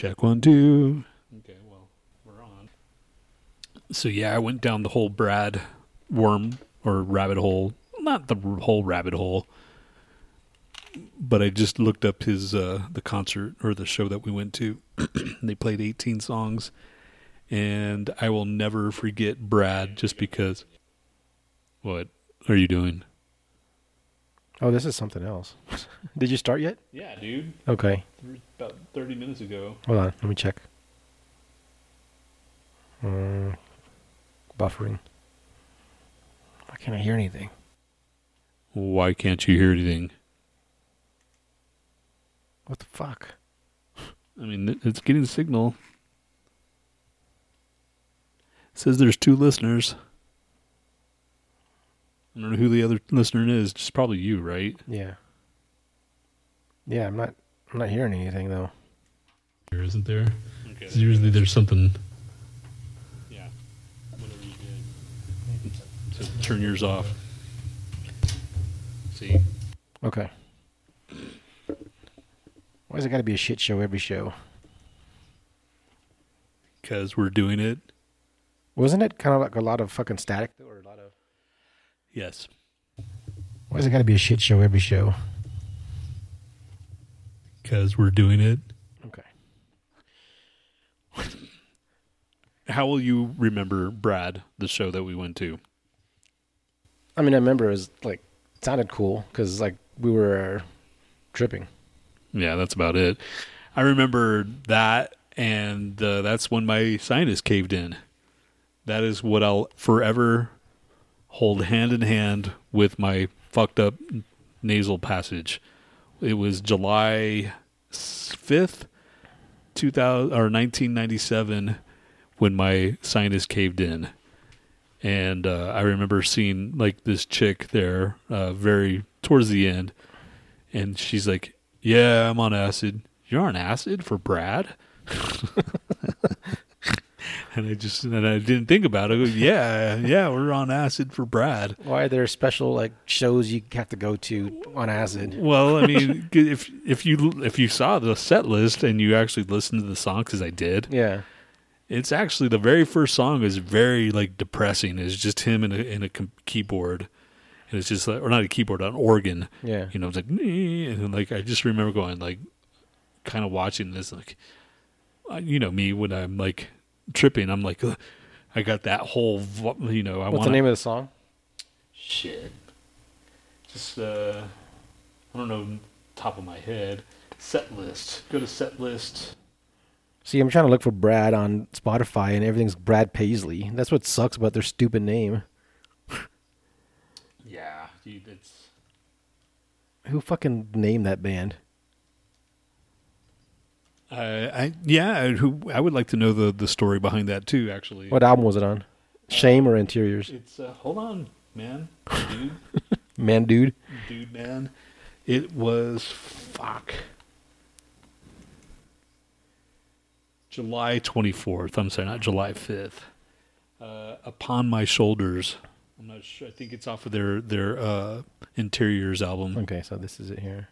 Check one, two. Okay, well, we're on. So yeah, I went down the whole Brad worm or rabbit hole. Not the whole rabbit hole, but I just looked up his uh, the concert or the show that we went to. they played 18 songs, and I will never forget Brad just because. What are you doing? Oh, this is something else. Did you start yet? Yeah, dude. Okay. About 30 minutes ago. Hold on. Let me check. Mm, buffering. Why can't I hear anything? Why can't you hear anything? What the fuck? I mean, it's getting signal. It says there's two listeners. I don't know who the other listener is. It's probably you, right? Yeah. Yeah, I'm not. I'm not hearing anything though. There isn't there? Okay. usually there's something. Yeah. Whatever you did. So turn yours off. See? Okay. Why has it got to be a shit show every show? Because we're doing it. Wasn't it kind of like a lot of fucking static though, or a lot of? Yes. Why has it got to be a shit show every show? Because we're doing it. Okay. How will you remember Brad, the show that we went to? I mean, I remember it was like sounded cool because like we were tripping. Yeah, that's about it. I remember that, and uh, that's when my sinus caved in. That is what I'll forever hold hand in hand with my fucked up nasal passage. It was July fifth, two thousand or nineteen ninety seven, when my sinus caved in, and uh, I remember seeing like this chick there, uh, very towards the end, and she's like, "Yeah, I'm on acid. You're on acid for Brad." and I just and I didn't think about it. Go, yeah, yeah, we're on acid for Brad. Why are there special like shows you have to go to on acid? Well, I mean, if if you if you saw the set list and you actually listened to the song, because I did, Yeah. it's actually the very first song is very like depressing. It's just him in a in a com- keyboard, and it's just like, or not a keyboard, an organ. Yeah. You know, it's like and like I just remember going like, kind of watching this like, uh, you know me when I'm like tripping, I'm like, "Ugh." I got that whole you know I What's want the name of the song? shit. Just uh, I don't know top of my head. Set list. Go to set list. See, I'm trying to look for Brad on Spotify, and everything's Brad Paisley. That's what sucks about their stupid name. Yeah, dude, it's Who fucking named that band? Uh, I yeah, who I would like to know the the story behind that too. Actually, What album was it on? Shame or Interiors? It's uh, hold on, man, dude, Man, dude. dude, man. It was fuck. July twenty fourth. I'm sorry, not July fifth. Uh, Upon my shoulders. I'm not sure. I think it's off of their their uh, interiors album. Okay, so this is it here.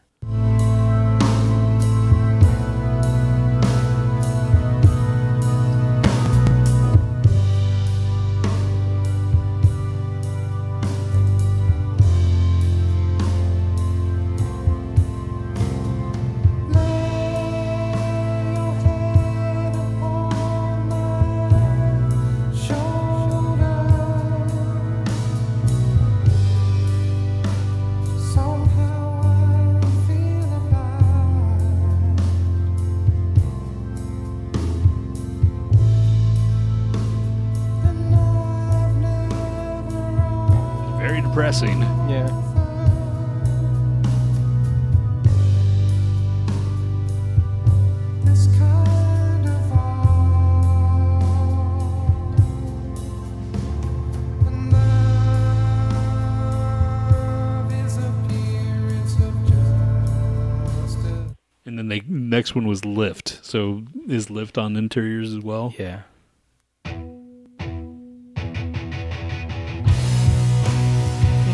next one was lift, So is lift on interiors as well? Yeah.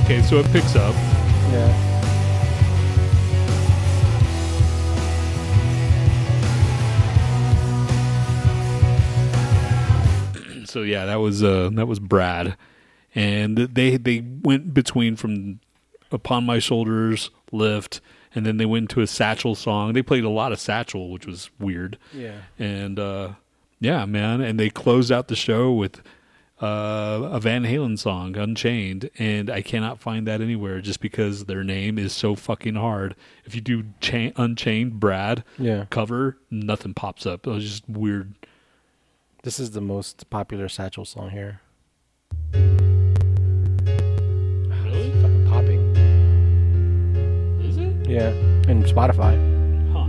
Okay, so it picks up. Yeah. so yeah, that was uh, that was Brad, and they they went between from upon my shoulders, lift, and then they went into a Satchel song. They played a lot of Satchel, which was weird, Yeah. and uh yeah, man, and they closed out the show with uh, a Van Halen song, Unchained, and I cannot find that anywhere just because their name is so fucking hard. If you do cha- Unchained Brad Yeah. cover, nothing pops up. It was just weird. This is the most popular Satchel song here. Yeah. And Spotify. Huh.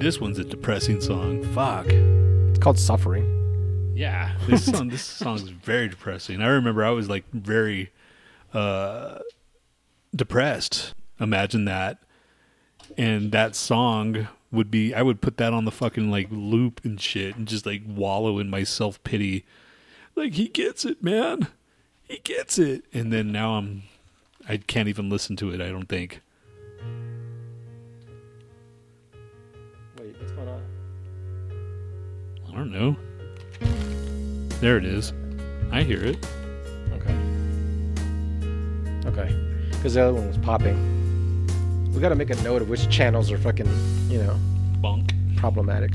This one's a depressing song. Fuck. It's called Suffering. Yeah, this song this song is very depressing. I remember I was like very uh depressed. Imagine that. And that song would be I would put that on the fucking like loop and shit and just like wallow in my self-pity. Like he gets it, man. He gets it. And then now I'm I can't even listen to it, I don't think. Wait, what's going on? I don't know. There it is. I hear it. Okay. Okay. Because the other one was popping. We got to make a note of which channels are fucking, you know, Bunk. problematic.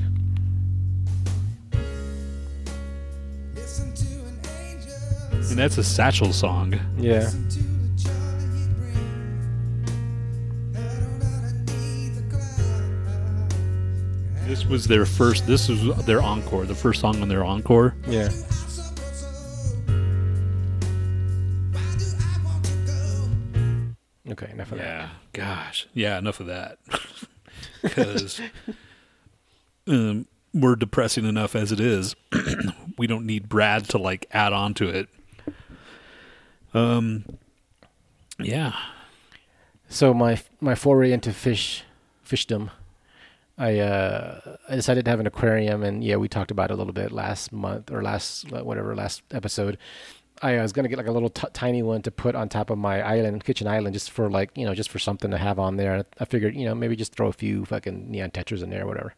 That's a satchel song. Yeah. Listen to the Charlie bring. Out underneath the clouds. This was their first. This was their encore. The first song on their encore. Yeah. I'm supposed to. Why do I want to go? Okay, enough of that. Yeah. Gosh. Yeah. Enough of that. Because um, we're depressing enough as it is. we don't need Brad to like add on to it. Um. Yeah. So my my foray into fish fishdom, I uh I decided to have an aquarium, and yeah, we talked about it a little bit last month or last whatever last episode. I was gonna get like a little t- tiny one to put on top of my island, kitchen island, just for like you know just for something to have on there. I figured you know maybe just throw a few fucking neon tetras in there, or whatever.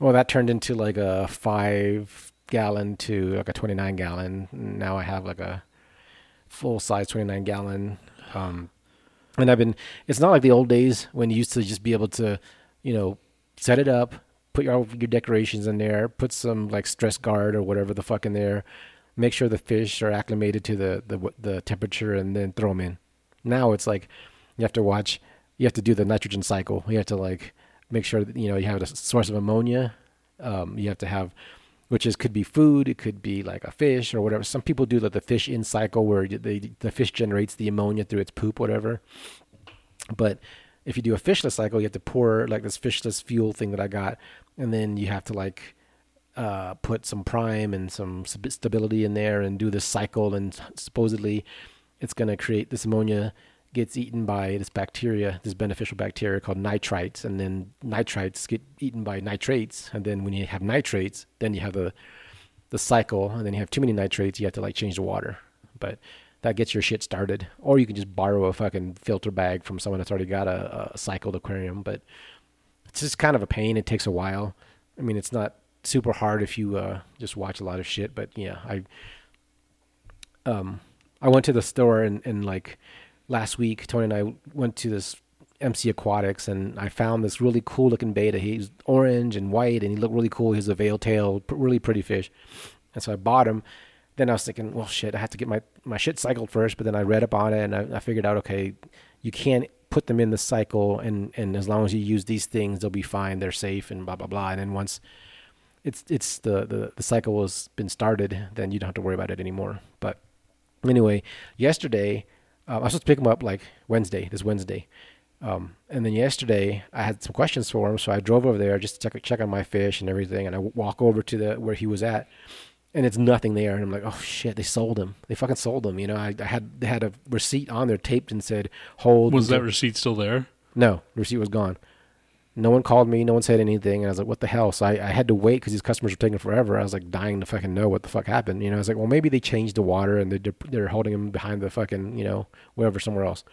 Well, that turned into like a five gallon to like a twenty nine gallon. Now I have like a full size twenty nine gallon. Um, and I've been. It's not like the old days when you used to just be able to, you know, set it up, put your your decorations in there, put some like stress guard or whatever the fuck in there, make sure the fish are acclimated to the the the temperature, and then throw them in. Now it's like you have to watch. You have to do the nitrogen cycle. You have to like make sure that you know you have a source of ammonia. Um, you have to have, which is could be food, it could be like a fish or whatever. Some people do like the fish in cycle where the the fish generates the ammonia through its poop, whatever. But if you do a fishless cycle, you have to pour like this fishless fuel thing that I got, and then you have to like uh, put some prime and some stability in there and do this cycle. And supposedly, it's going to create this ammonia gets eaten by this bacteria, this beneficial bacteria called nitrites, and then nitrites get eaten by nitrates, and then when you have nitrates, then you have the the cycle, and then you have too many nitrates, you have to like change the water. But that gets your shit started. Or you can just borrow a fucking filter bag from someone that's already got a, a cycled aquarium. But it's just kind of a pain. It takes a while. I mean, it's not super hard if you uh, just watch a lot of shit. But yeah, I um I went to the store and, and like last week, Tony and I went to this MC Aquatics and I found this really cool looking beta. He's orange and white and he looked really cool. He has a veil tail, really pretty fish. And so I bought him. Then I was thinking, well, shit, I have to get my, my shit cycled first. But then I read up on it and I, I figured out, okay, you can't put them in the cycle and, and as long as you use these things, they'll be fine. They're safe and blah, blah, blah. And then once it's, it's the, the, the cycle has been started, then you don't have to worry about it anymore. But anyway, yesterday, uh, I was supposed to pick him up like Wednesday, this Wednesday. Um, and then yesterday I had some questions for him, so I drove over there just to check check on my fish and everything. And I walk over to the where he was at, and it's nothing there. And I'm like, oh shit, they sold him. They fucking sold him. You know, I, I had they had a receipt on there taped and said hold. Was that receipt still there? no, the receipt was gone. No one called me. No one said anything. And I was like, what the hell? So I, I had to wait because these customers were taking forever. I was like dying to fucking know what the fuck happened. You know, I was like, well, maybe they changed the water and they're, they're holding them behind the fucking, you know, wherever somewhere else.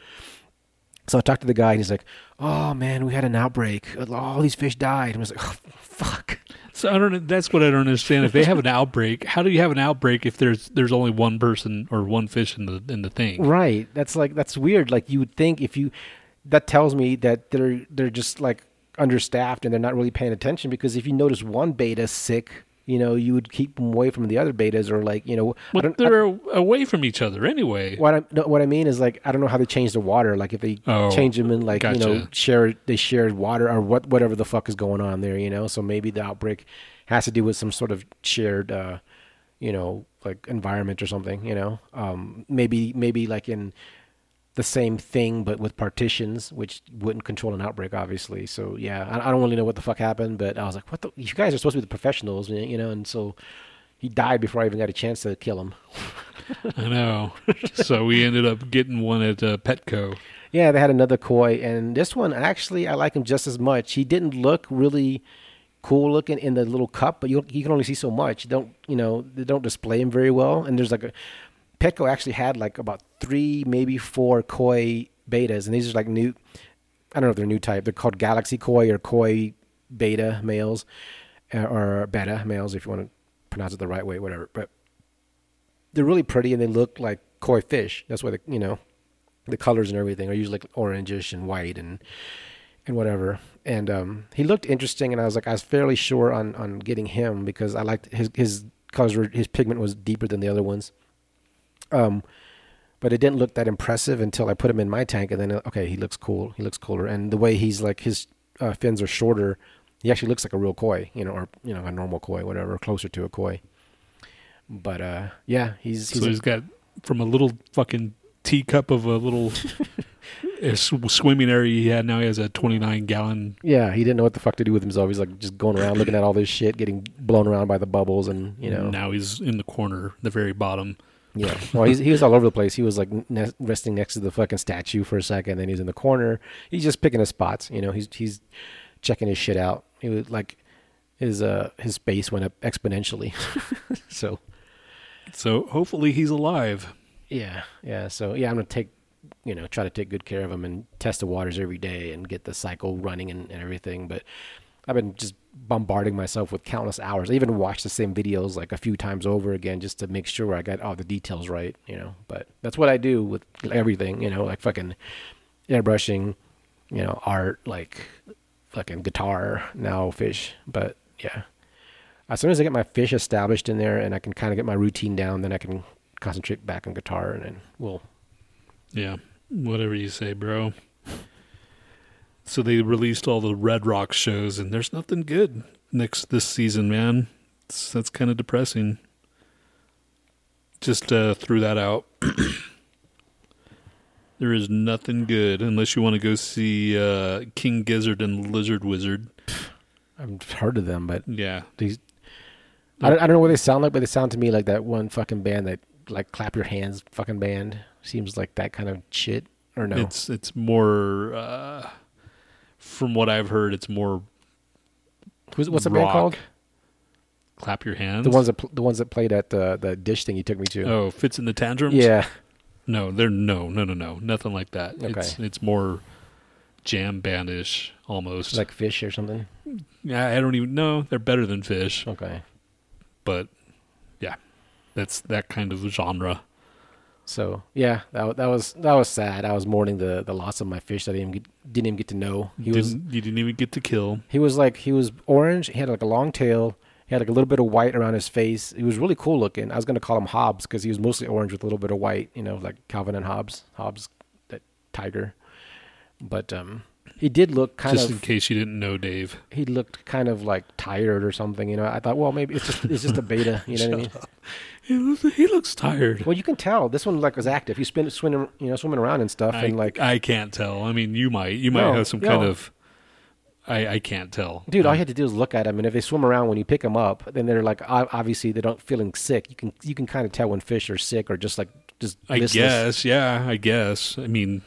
So I talked to the guy, and he's like, "Oh man, we had an outbreak. All these fish died." And I was like, "Oh fuck." So I don't. That's what I don't understand. If they have an outbreak, how do you have an outbreak if there's there's only one person or one fish in the in the thing? Right. That's like that's weird. Like you would think if you that tells me that they're they're just like understaffed and they're not really paying attention because if you notice one beta sick, you know, you would keep them away from the other betas or like, you know, But they're away from each other anyway. what I no, what I mean is like I don't know how they change the water. Like if they Oh, change them in like you know gotcha. share they shared water or what whatever the fuck is going on there. You know, so maybe the outbreak has to do with some sort of shared, uh, you know, like environment or something. You know, um, maybe maybe like in the same thing but with partitions, which wouldn't control an outbreak, obviously. So yeah, I, I don't really know what the fuck happened, but I was like, what the? You guys are supposed to be the professionals, you know, and so. He died before I even got a chance to kill him. I know. so we ended up getting one at uh, Petco. Yeah, they had another koi, and this one actually I like him just as much. He didn't look really cool looking in the little cup, but you you can only see so much. You don't you know they don't display him very well, and there's like a Petco actually had like about three maybe four koi betas, and these are like new. I don't know if they're new type. They're called Galaxy Koi or Koi Beta males, uh, or Beta males if you want to pronounce it the right way, whatever. But they're really pretty and they look like koi fish. That's why the you know the colors and everything are usually like orangish and white and and whatever. And um, he looked interesting, and I was like, I was fairly sure on on getting him because I liked his his colors were his pigment was deeper than the other ones. Um, but it didn't look that impressive until I put him in my tank, and then uh, okay, he looks cool. He looks cooler, and the way he's like his uh, fins are shorter, he actually looks like a real koi, you know, or you know a normal koi, whatever, closer to a koi. But uh, yeah, he's he's so he's got from a little fucking teacup of a little swimming area he had. Now he has a 29 gallon. Yeah, he didn't know what the fuck to do with himself. He's like just going around looking at all this shit, getting blown around by the bubbles, and you know, Now he's in the corner, the very bottom. Yeah. Well, he's, he was all over the place. He was like ne- resting next to the fucking statue for a second, then he's in the corner. He's just picking his spots. You know, he's he's checking his shit out. He was like his uh his space went up exponentially. so So hopefully he's alive. yeah, yeah. So yeah, I'm gonna take you know try to take good care of him and test the waters every day and get the cycle running and, and everything. But I've been just bombarding myself with countless hours. I even watched the same videos like a few times over again just to make sure I got all the details right, you know. But that's what I do with everything, you know, like fucking airbrushing, you know, art, like fucking guitar, now fish. But yeah. As soon as I get my fish established in there and I can kind of get my routine down, then I can concentrate back on guitar and then we'll Yeah, whatever you say, bro. So they released all the Red Rock shows, and there's nothing good next this season, man. It's, that's kind of depressing. Just uh, threw that out. there is nothing good unless you want to go see uh, King Gizzard and Lizard Wizard. I've heard of them, but Yeah, these I don't, I don't know what they sound like, but they sound to me like that one fucking band that like clap your hands fucking band. Seems like that kind of shit. Or no? it's it's more. Uh, from what I've heard, it's more Who's, what's the band called? Clap your hands. The ones that pl- the ones that played at the the dish thing you took me to. Oh, Fitz and the Tantrums. yeah, No, they're no, no, no, no, nothing like that. It's Okay. it's more jam bandish almost. like Phish or something. yeah, I don't even know. They're better than Phish, Okay, but yeah, that's that kind of genre. So yeah, that that was that was sad. I was mourning the the loss of my fish that I didn't even get, didn't even get to know. He Didn't, was you didn't even get to kill. he was like he was orange. He had like a long tail. He had like a little bit of white around his face. He was really cool looking. I was gonna call him Hobbs because he was mostly orange with a little bit of white. You know, like Calvin and Hobbes. Hobbes, that tiger. But um, he did look kind Just of. Just in case you didn't know, Dave. he looked kind of like tired or something. You know, I thought, well, maybe it's just it's just a beta. You know what I mean? He looks, he looks tired. Well, you can tell this one like was active. He spin swimming, you know, swimming around and stuff, I, and like, I can't tell. I mean, you might. You might No, have some no. kind of. I I can't tell. dude, all Um, you had to do is look at them, and if they swim around when you pick them up, then they're like ob- obviously they don't feeling sick. You can you can kind of tell when fish are sick or just like just I listless. guess, yeah, I guess. I mean,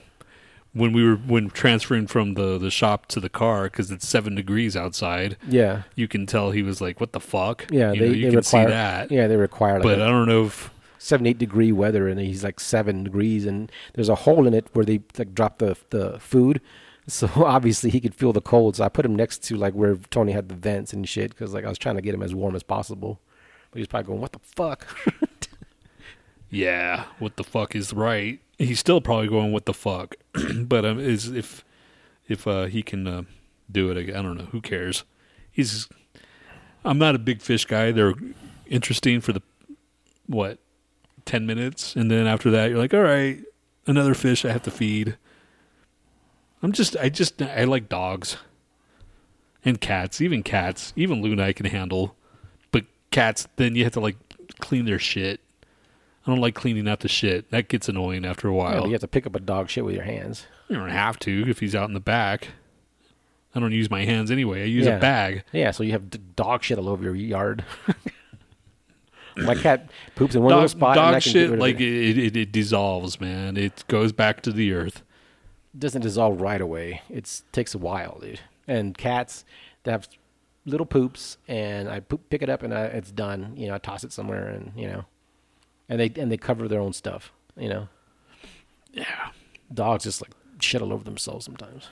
when we were when transferring from the the shop to the car because it's seven degrees outside, Yeah, you can tell he was like, "What the fuck?" yeah, you they, know, you can require see that. Yeah, they require like but I don't know if seven eight degree weather and he's like seven degrees and there's a hole in it where they like drop the the food. So obviously he could feel the cold. So I put him next to like where Tony had the vents and shit because like I was trying to get him as warm as possible. But he's probably going, "What the fuck?" Yeah, what the fuck is right? He's still probably going, "What the fuck?" but um, is if if uh, he can uh, do it, I don't know. Who cares? He's. I'm not a big fish guy. They're interesting for the what ten minutes, and then after that, you're like, all right, another fish I have to feed. I'm just, I just, I like dogs and cats, even cats, even Luna I can handle, but cats, then you have to like clean their shit. I don't like cleaning out the shit. That gets annoying after a Yeah, while. but you have to pick up a dog shit with your hands. You don't have to if he's out in the back. I don't use my hands anyway. I use Yeah. a bag. Yeah, so you have d- dog shit all over your yard. My cat poops in one little Dog, spot. and I dog shit, like it. it, it, it dissolves, man. It goes back to the earth. It doesn't dissolve right away. It takes a while, dude. And cats, they have little poops, and I poop, pick it up and I, it's done. You know, I toss it somewhere, and you know, and they and they cover their own stuff. You know, Yeah. dogs just like shit all over themselves sometimes.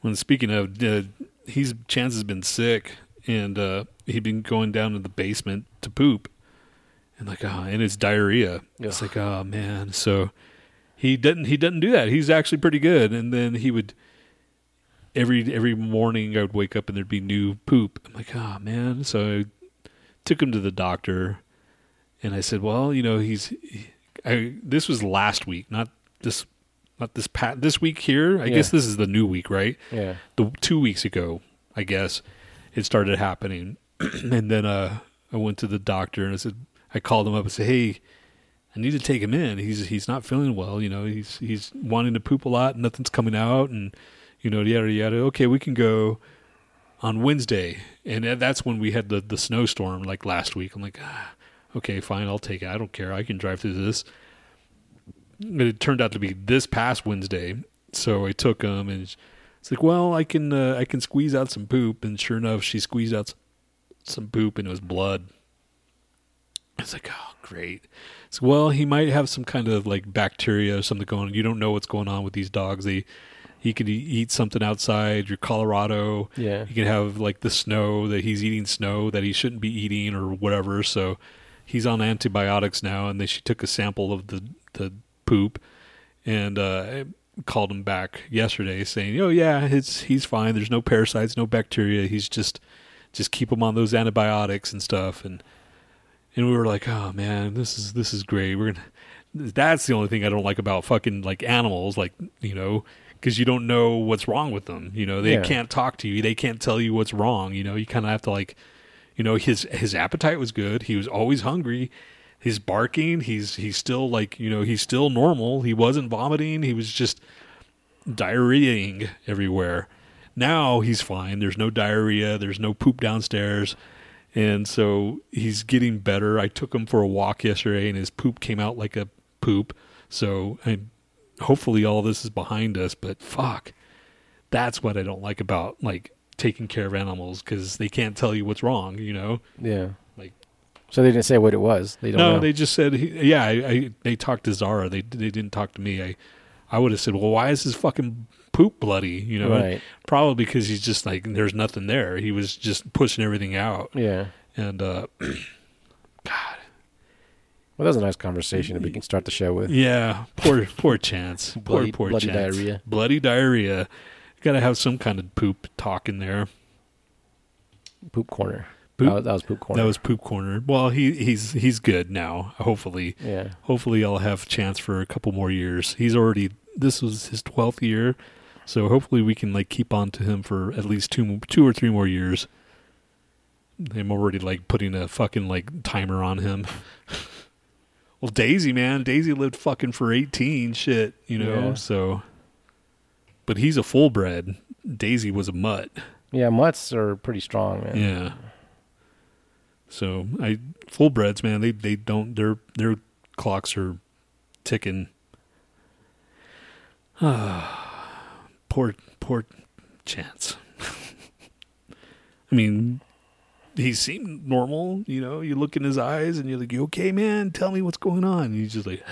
When speaking of, uh, he's Chance has been sick, and uh, he'd been going down to the basement to poop, and like, oh, and it's diarrhea. It's like, oh man. So he doesn't he doesn't do that. He's actually pretty good. And then he would every every morning I would wake up and there'd be new poop. I'm like, oh man. So I took him to the doctor, and I said, well, you know, he's. I this was last week, not this. Not this pat this week here. I Yeah. guess this is the new week, right? Yeah, the two weeks ago, I guess, it started happening. and then uh, I went to the doctor and I said, I called him up and said, Hey, I need to take him in. He's he's not feeling well. You know, he's he's wanting to poop a lot. And nothing's coming out, and you know, yada yada. Okay, we can go on Wednesday, and that's when we had the the snowstorm like last week. I'm like, ah, okay, fine, I'll take it. I don't care. I can drive through this. But it turned out to be this past Wednesday, so I took him, and it's like, well, I can uh, I can squeeze out some poop, and sure enough, she squeezed out some poop, and it was blood. It's like, oh, great. So, well, he might have some kind of like bacteria or something going on. You don't know what's going on with these dogs. They, he could eat something outside your Colorado. yeah, He can have like the snow that he's eating snow that he shouldn't be eating or whatever. So he's on antibiotics now, and then she took a sample of the the poop and uh, called him back yesterday saying, "Oh yeah, it's he's fine. There's no parasites, no bacteria. He's just just keep him on those antibiotics and stuff." And and we were like, "Oh man, this is this is great. We're gonna." That's the only thing I don't like about fucking like animals, like you know, because you don't know what's wrong with them. You know, they Yeah. can't talk to you. They can't tell you what's wrong. You know, you kind of have to like, you know, his his appetite was good. He was always hungry. He's barking, he's he's still like you know he's still normal. He wasn't vomiting. He was just diarrheaing everywhere. Now he's fine. There's no diarrhea. There's no poop downstairs. And so he's getting better. I took him for a walk yesterday and his poop came out like a poop. So I, hopefully all this is behind us, but fuck. That's what I don't like about like taking care of animals cuz they can't tell you what's wrong, you know? yeah. Like- so they didn't say what it was. They don't No, know. they just said he, yeah, I, I they talked to Zara. They they didn't talk to me. I I would have said, "Well, why is his fucking poop bloody?" You know? right. Probably because he's just like there's nothing there. He was just pushing everything out. Yeah. And uh God, Well, that was a nice conversation that we can start the show with. yeah, poor poor chance. Bloody- poor poor bloody chance. diarrhea. Bloody diarrhea. Got to have some kind of poop talk in there. Poop corner. Poop? That, was, that was poop corner. That was poop corner. Well, he he's he's good now. Hopefully, yeah. hopefully I'll have chance for a couple more years. He's already this was his twelfth year, so hopefully we can like keep on to him for at least two two or three more years. I'm already like putting a fucking like timer on him. well, Daisy, man, Daisy lived fucking for eighteen. Shit, you know. Yeah. So, but he's a full bred. Daisy was a mutt. Yeah, mutts are pretty strong, man. Yeah. So I full breds, man, they they don't their their clocks are ticking. Ah, poor poor chance. I mean, he seemed normal. You know, you look in his eyes and you're like, "You okay, man? Tell me what's going on." And he's just like,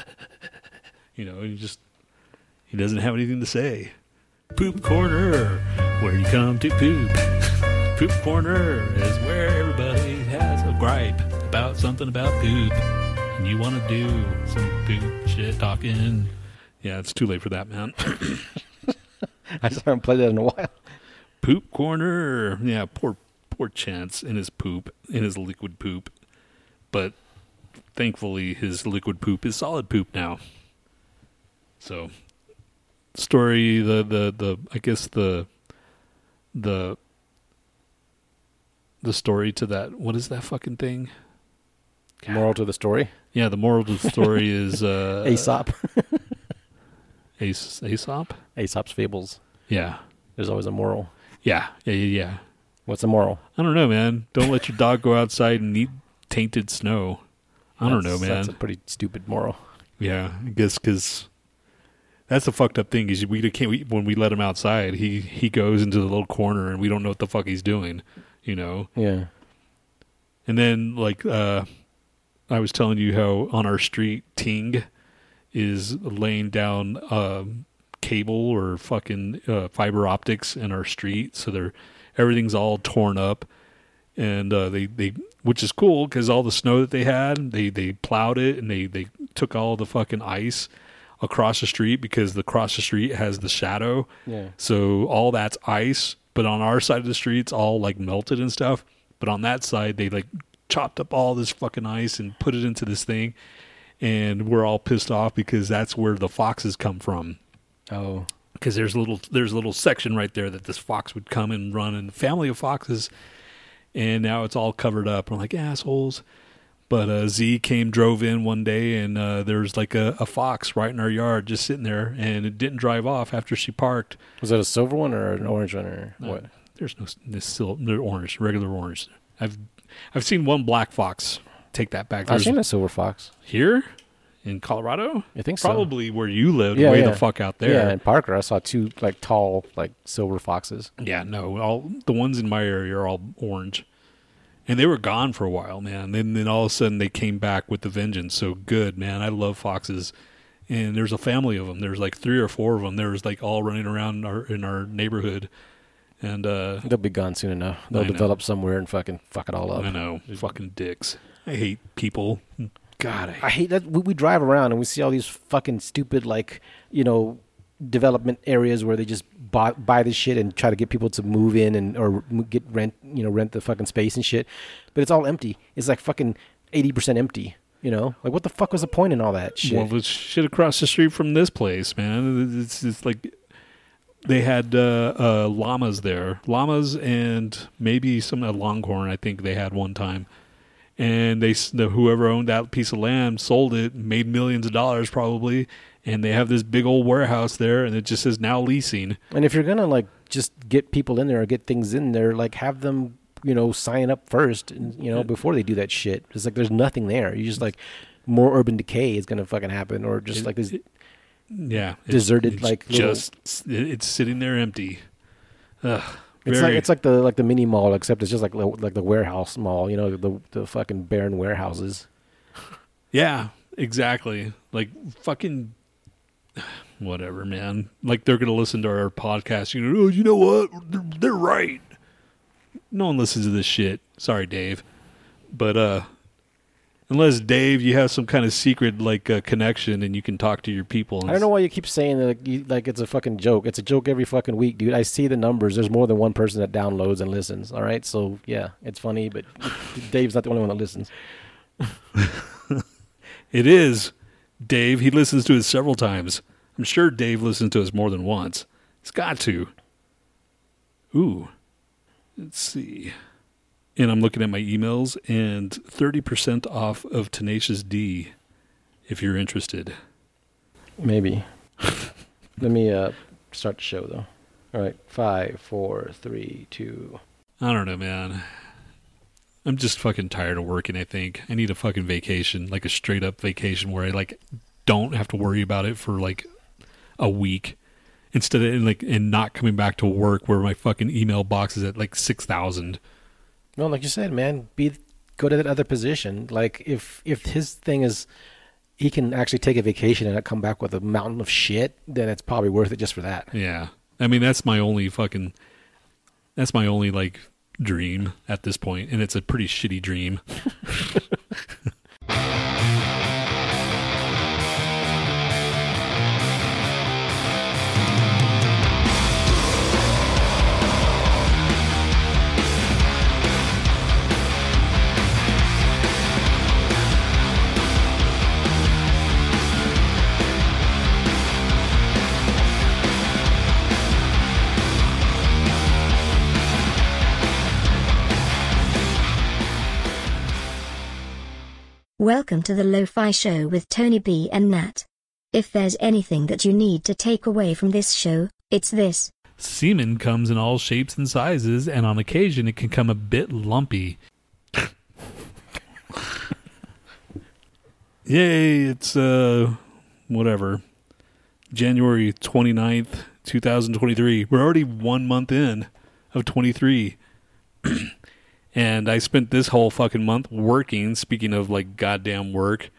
you know, and he just he doesn't have anything to say. Poop corner, where you come to poop. Poop corner is where everybody has a gripe about something about poop, and you want to do some poop shit talking. Yeah, it's too late for that, man. I just haven't played that in a while. poop corner. Yeah, poor poor Chance in his poop, in his liquid poop. But thankfully his liquid poop is solid poop now. So story the the the I guess the the the story to that what is that fucking thing? God. Moral to the story: Yeah, the moral of the story is uh Aesop, Aes- Aesop? Aesop's fables. Yeah. There's always a moral. Yeah, yeah, yeah, yeah. What's the moral? I don't know, man. Don't let your dog go outside and eat tainted snow. I don't know, man. That's a pretty stupid moral. yeah, I guess because that's the fucked up thing is we can't. We, when we let him outside, he he goes into the little corner and we don't know what the fuck he's doing. You know. Yeah. And then like uh, I was telling you how on our street Ting is laying down um, cable or fucking uh, fiber optics in our street, so they're everything's all torn up, and uh, they they which is cool because all the snow that they had, they they plowed it and they they took all the fucking ice across the street because the across the street has the shadow. Yeah. So all that's ice, but on our side of the street, it's all like melted and stuff. But on that side, they like chopped up all this fucking ice and put it into this thing. And we're all pissed off because that's where the foxes come from. Oh. Because there's a little there's a little section right there that this fox would come and run, and family of foxes. And now it's all covered up. We're like assholes. But uh, Z came, drove in one day, and uh, was like a, a fox right in our yard, just sitting there, and it didn't drive off after she parked. Was that a silver one or an orange one or what? There's no this they're orange, regular orange. I've I've seen one black fox. Take that back. I've seen a silver fox. here in Colorado. I think so. Probably where you live, Yeah, way yeah. the fuck out there. Yeah, there. in Parker, I saw two like tall, like silver foxes. Yeah, no, all the ones in my area are all orange, and they were gone for a while, man. Then then all of a sudden they came back with the vengeance. So good, man. I love foxes, and there's a family of them. There's like three or four of them. There was like all running around our in our neighborhood, and uh, They'll be gone soon enough. They'll I know. develop somewhere and fucking fuck it all up. I know fucking dicks. I hate people. God, I hate I hate that we, we drive around and we see all these fucking stupid like you know development areas where they just buy, buy this shit and try to get people to move in and or get rent you know rent the fucking space and shit, but it's all empty. It's like fucking eighty percent empty. You know, like what the fuck was the point in all that shit? Well, there's shit across the street from this place, man. It's, like they had uh, uh, llamas there, llamas, and maybe some longhorn. I think they had one time, and they the, whoever owned that piece of land sold it, made millions of dollars probably, and they have this big old warehouse there, and it just says now leasing. And if you're gonna like just get people in there or get things in there, like have them, you know, sign up first, and, you know, before they do that shit. It's like there's nothing there. You just like more urban decay is gonna fucking happen, or just It- like this. it- Yeah, Deserted, it's like, little- just it's sitting there empty. Ugh, It's very- like it's like the like the mini mall, except it's just like the, like the warehouse mall. You know, the the fucking barren warehouses. Yeah, exactly. Like fucking whatever, man. Like they're gonna listen to our podcast. You know, oh, you know what? They're, they're right. No one listens to this shit. Sorry, Dave, but uh, unless Dave, you have some kind of secret like uh, connection and you can talk to your people. And I don't know why you keep saying that like, you, like it's a fucking joke. It's a joke every fucking week, dude. I see the numbers. There's more than one person that downloads and listens. All right, so yeah, it's funny, but Dave's not the only one that listens. It is Dave. He listens to it several times. I'm sure Dave listened to us more than once. He's got to. Ooh. Let's see. And I'm looking at my emails and 30% off of Tenacious D if you're interested. Maybe. Let me uh start the show though. All right, five, four, three, two. I don't know, man. I'm just fucking tired of working, I think. I need a fucking vacation, like a straight up vacation where I like don't have to worry about it for like a week instead of in like and not coming back to work where my fucking email box is at like 6,000. No, like you said, man, be go to that other position. Like if if his thing is he can actually take a vacation and not come back with a mountain of shit, then it's probably worth it just for that. Yeah. I mean, that's my only fucking. That's my only like dream at this point, and it's a pretty shitty dream. Welcome to the Lo-Fi Show with Tony B and Nhat. If there's anything that you need to take away from this show, it's this. Semen comes in all shapes and sizes, and on occasion it can come a bit lumpy. Yay, it's uh whatever. January 29th, 2023. We're already 1 month in of 23. and I spent this whole fucking month working, speaking of like goddamn work.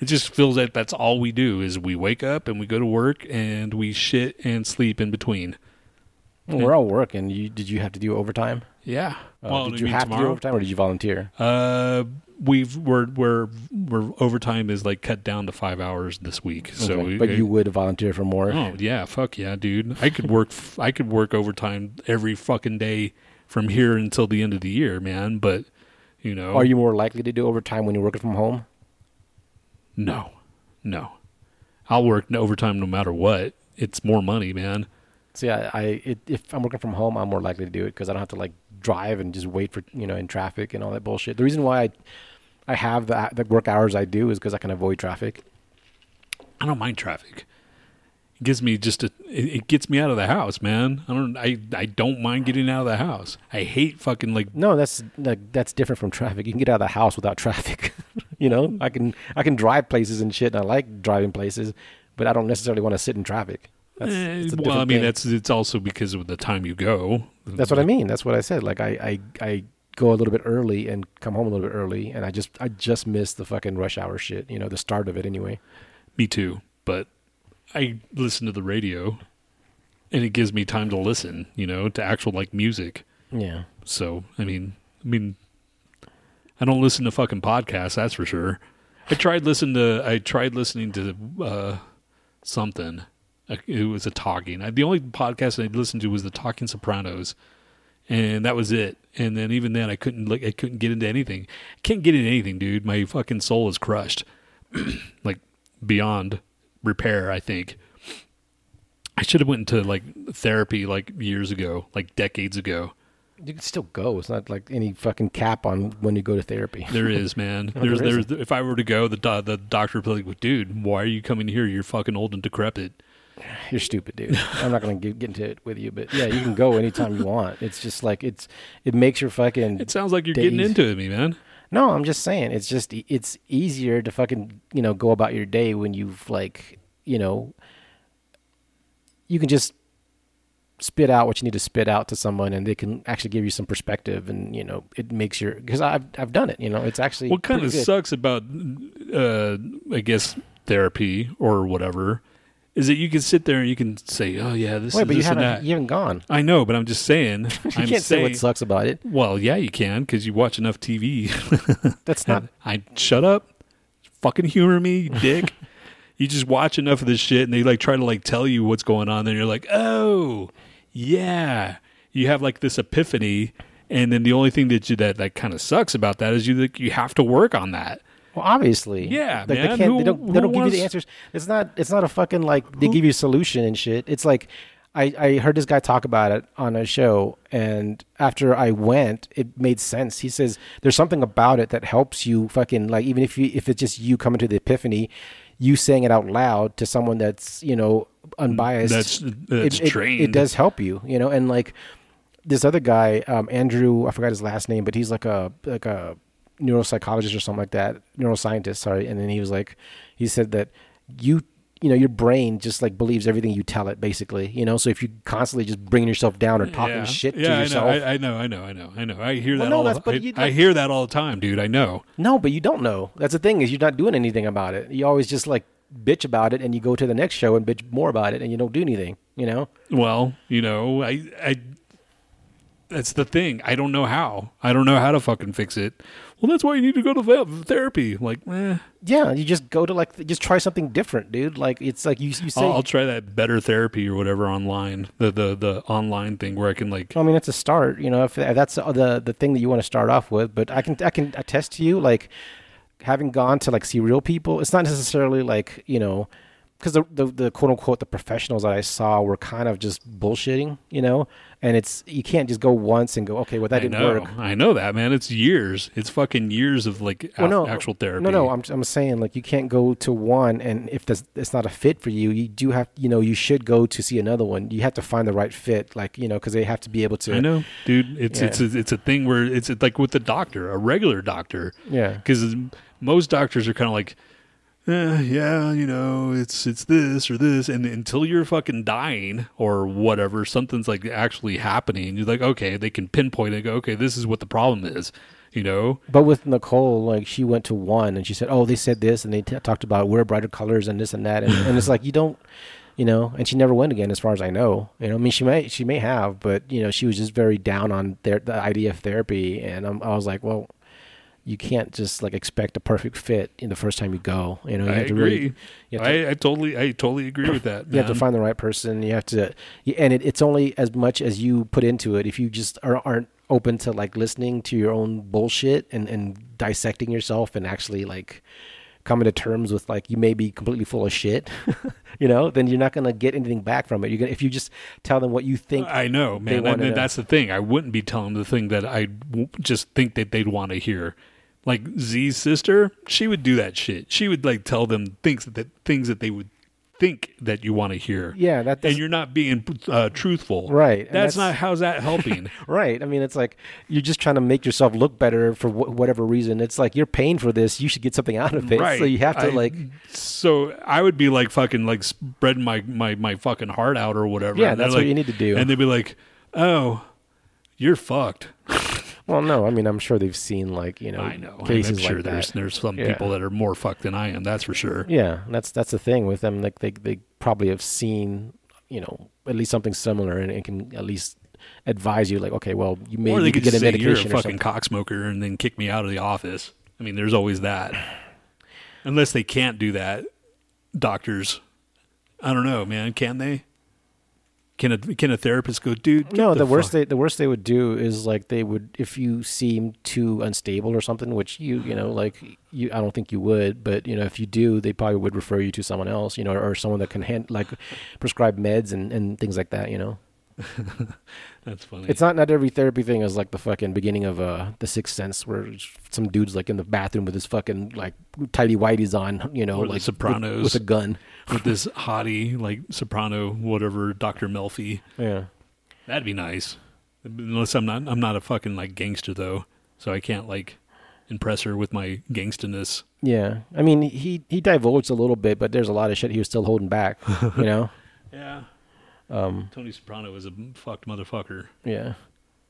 It just feels like that's all we do is we wake up and we go to work and we shit and sleep in between. Well, we're all working. You did you have to do overtime? Yeah. Uh, did you have to do overtime or did you volunteer? Uh, we've we're we're we're overtime is like cut down to five hours this week. So, but you would volunteer for more. oh yeah, fuck yeah, dude. I could work. I could work overtime every fucking day from here until the end of the year, man. But you know, Are you more likely to do overtime when you're working from home? No, no. I'll work overtime no matter what. It's more money, man. See, I, I it, if I'm working from home, I'm more likely to do it because I don't have to like drive and just wait for you know in traffic and all that bullshit. The reason why I I have the the work hours I do is because I can avoid traffic. I don't mind traffic. It gives me just a. It, it gets me out of the house, man. I don't. I I don't mind getting out of the house. I hate fucking like. No, that's like that's different from traffic. You can get out of the house without traffic. you know, I can I can drive places and shit, and I like driving places, but I don't necessarily want to sit in traffic. That's, eh, well, I mean, thing. that's it's also because of the time you go. That's what I mean. That's what I said. Like I, I, I go a little bit early and come home a little bit early, and I just I just miss the fucking rush hour shit. You know, the start of it anyway. Me too, but I listen to the radio, and it gives me time to listen. You know, to actual like music. Yeah. So I mean, I mean, I don't listen to fucking podcasts. That's for sure. I tried listening to. I tried listening to uh, something. It was a talking. I, the only podcast I listened to was the Talking Sopranos, and that was it. And then even then, I couldn't like I couldn't get into anything. I can't get into anything, dude. My fucking soul is crushed, like beyond repair. I think. I should have went into like therapy like years ago, like decades ago. You can still go. It's not like any fucking cap on when you go to therapy. There is, man. No, there's, there there's. If I were to go, the do- the doctor would be like, "Dude, why are you coming here? You're fucking old and decrepit." You're stupid, dude. I'm not gonna get, get into it with you, but yeah, you can go anytime you want. It's just like it's it makes your fucking. It sounds like you're getting into it, me man. No, I'm just saying it's just it's easier to fucking you know go about your day when you've like you know you can just spit out what you need to spit out to someone and they can actually give you some perspective and you know it makes your because I've I've done it you know it's actually What kind of good. sucks about, uh, I guess, therapy or whatever, is that you can sit there and you can say, "Oh yeah, this Wait, is but you this and haven't that." you haven't gone. I know, but I'm just saying. You I'm can't say saying. what sucks about it. well, yeah, you can because you watch enough TV. That's not I shut up, fucking humor me, you dick. you just watch enough of this shit, and they like try to like tell you what's going on. Then you're like, oh, yeah. You have like this epiphany, and then the only thing that you that that kind of sucks about that is you like you have to work on that. Well, obviously, Yeah, like They, can't, they don't. They don't give you the answers. It's not. It's not a fucking like they give you a solution and shit. It's like I I heard this guy talk about it on a show, and after I went, it made sense. He says there's something about it that helps you fucking like even if you if it's just you coming to the epiphany, you saying it out loud to someone that's you know unbiased. That's that's it, it- trained. It, does help you, you know, and like this other guy, um, Andrew, I forgot his last name, but he's like a like a neuropsychologist or something like that, neuroscientist. Sorry, and then he was like, he said that you you know your brain just like believes everything you tell it basically you know so if you constantly just bringing yourself down or talking yeah. shit yeah, to yourself I know, I, I know, I know, I know, I know. I hear Well, that no, all. that's- but I, you, I hear that all the time, dude. I know. no but you don't know that's the thing is you're not doing anything about it you always just like bitch about it and you go to the next show and bitch more about it and you don't do anything you know Well, you know, I, I. That's the thing. I don't know how. I don't know how to fucking fix it. Well, that's why you need to go to the- therapy. Like, eh, yeah you just go to like just try something different dude like it's like you you say I'll, I'll try that better therapy or whatever online. The the the online thing where I can like. I mean, it's a start, you know. If that's the the thing that you want to start off with, but I can I can attest to you, like having gone to like see real people. It's not necessarily like you know, because the, the the quote unquote the professionals that I saw were kind of just bullshitting, you know. And it's you can't just go once and go, okay, well that I didn't know, work. I know that man. It's years. It's fucking years of like Well, ac- no, actual therapy. No, no, I'm I'm saying like you can't go to one, and if that's it's not a fit for you, you do have you know you should go to see another one. You have to find the right fit, like you know, because they have to be able to. I know, dude. It's Yeah. it's a, it's a thing where it's like with the doctor, a regular doctor. Yeah. because most doctors are kind of like, eh, yeah, you know, it's it's this or this, and until you're fucking dying or whatever, something's like actually happening. You're like, okay, they can pinpoint it. Go, okay, this is what the problem is. You know, But with Nicole, like she went to one and she said, "Oh, they said this and they t- talked about wear brighter colors and this and that," and, and it's like you don't, you know. And she never went again, as far as I know. You know, I mean, she may she may have, but you know, she was just very down on their the idea of therapy, and I'm, I was like, well, you can't just like expect a perfect fit in the first time you go. You know, you I have to agree. really, have to, I, I totally I totally agree with that. you have to find the right person. You have to, and it, it's only as much as you put into it. If you just are, aren't open to like listening to your own bullshit and and dissecting yourself and actually like coming to terms with like you may be completely full of shit, you know, then you're not gonna get anything back from it. You're gonna if you just tell them what you think. I know, man. wanna And that's the thing. I wouldn't be telling them the thing that I w- just think that they'd want to hear. Like Z's sister, she would do that shit. She would like tell them things that things that they would think that you want to hear. Yeah, that and you're not being uh, truthful. Right, That's, that's- not how's that helping. Right. I mean, it's like you're just trying to make yourself look better for wh- whatever reason. It's like you're paying for this. You should get something out of it. right. So you have to I- like, So I would be like fucking like spreading my my my fucking heart out or whatever. Yeah, that's what like- you need to do. And they'd be like, "Oh, you're fucked." well, no, I mean, I'm sure they've seen like, you know, I know. I'm cases sure like there's that. there's some Yeah. people that are more fucked than I am. That's for sure. Yeah, that's that's the thing with them. Like they they probably have seen, you know, at least something similar, and, and can at least advise you, like, okay, well, you may or they could get a say you're a fucking cocksmoker and then kick me out of the office. I mean, there's always that. Unless they can't do that, doctors. I don't know, man. Can they? Can a can a therapist go, dude? No, the, worst they the worst they would do is like they would if you seem too unstable or something, which you you know like you I don't think you would, but you know if you do, they probably would refer you to someone else, you know, or someone that can hand, like prescribe meds and and things like that, you know. That's funny. It's not not every therapy thing is like the fucking beginning of uh the Sixth Sense, where some dude's like in the bathroom with his fucking like tidy whities on, you know, Or The like with- Sopranos. with, a gun. With this hottie like soprano, whatever, Doctor Melfi. Yeah, That'd be nice. Unless I'm not, I'm not a fucking like gangster though, so I can't like impress her with my gangstiness. yeah. I mean, he he divulged a little bit, but there's a lot of shit he was still holding back. You know. Yeah. Um, Tony Soprano is a fucked motherfucker. Yeah.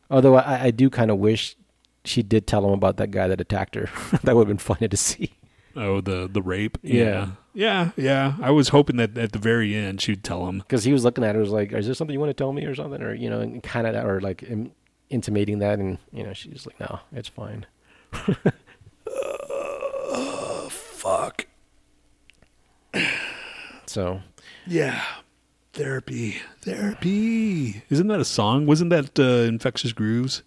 Although I, I do kind of wish she did tell him about that guy that attacked her. that would have been funny to see. Oh, the the rape. Yeah. yeah, yeah. I was hoping that at the very end she'd tell him. Because he was looking at her, was like, "Is there something you want to tell me, or something?" Or you know, and kind of, that or like Im- intimating that, and you know, she's like, "No, it's fine." Fuck. So Yeah. Therapy. Therapy. Isn't that a song? Wasn't that uh, Infectious Grooves?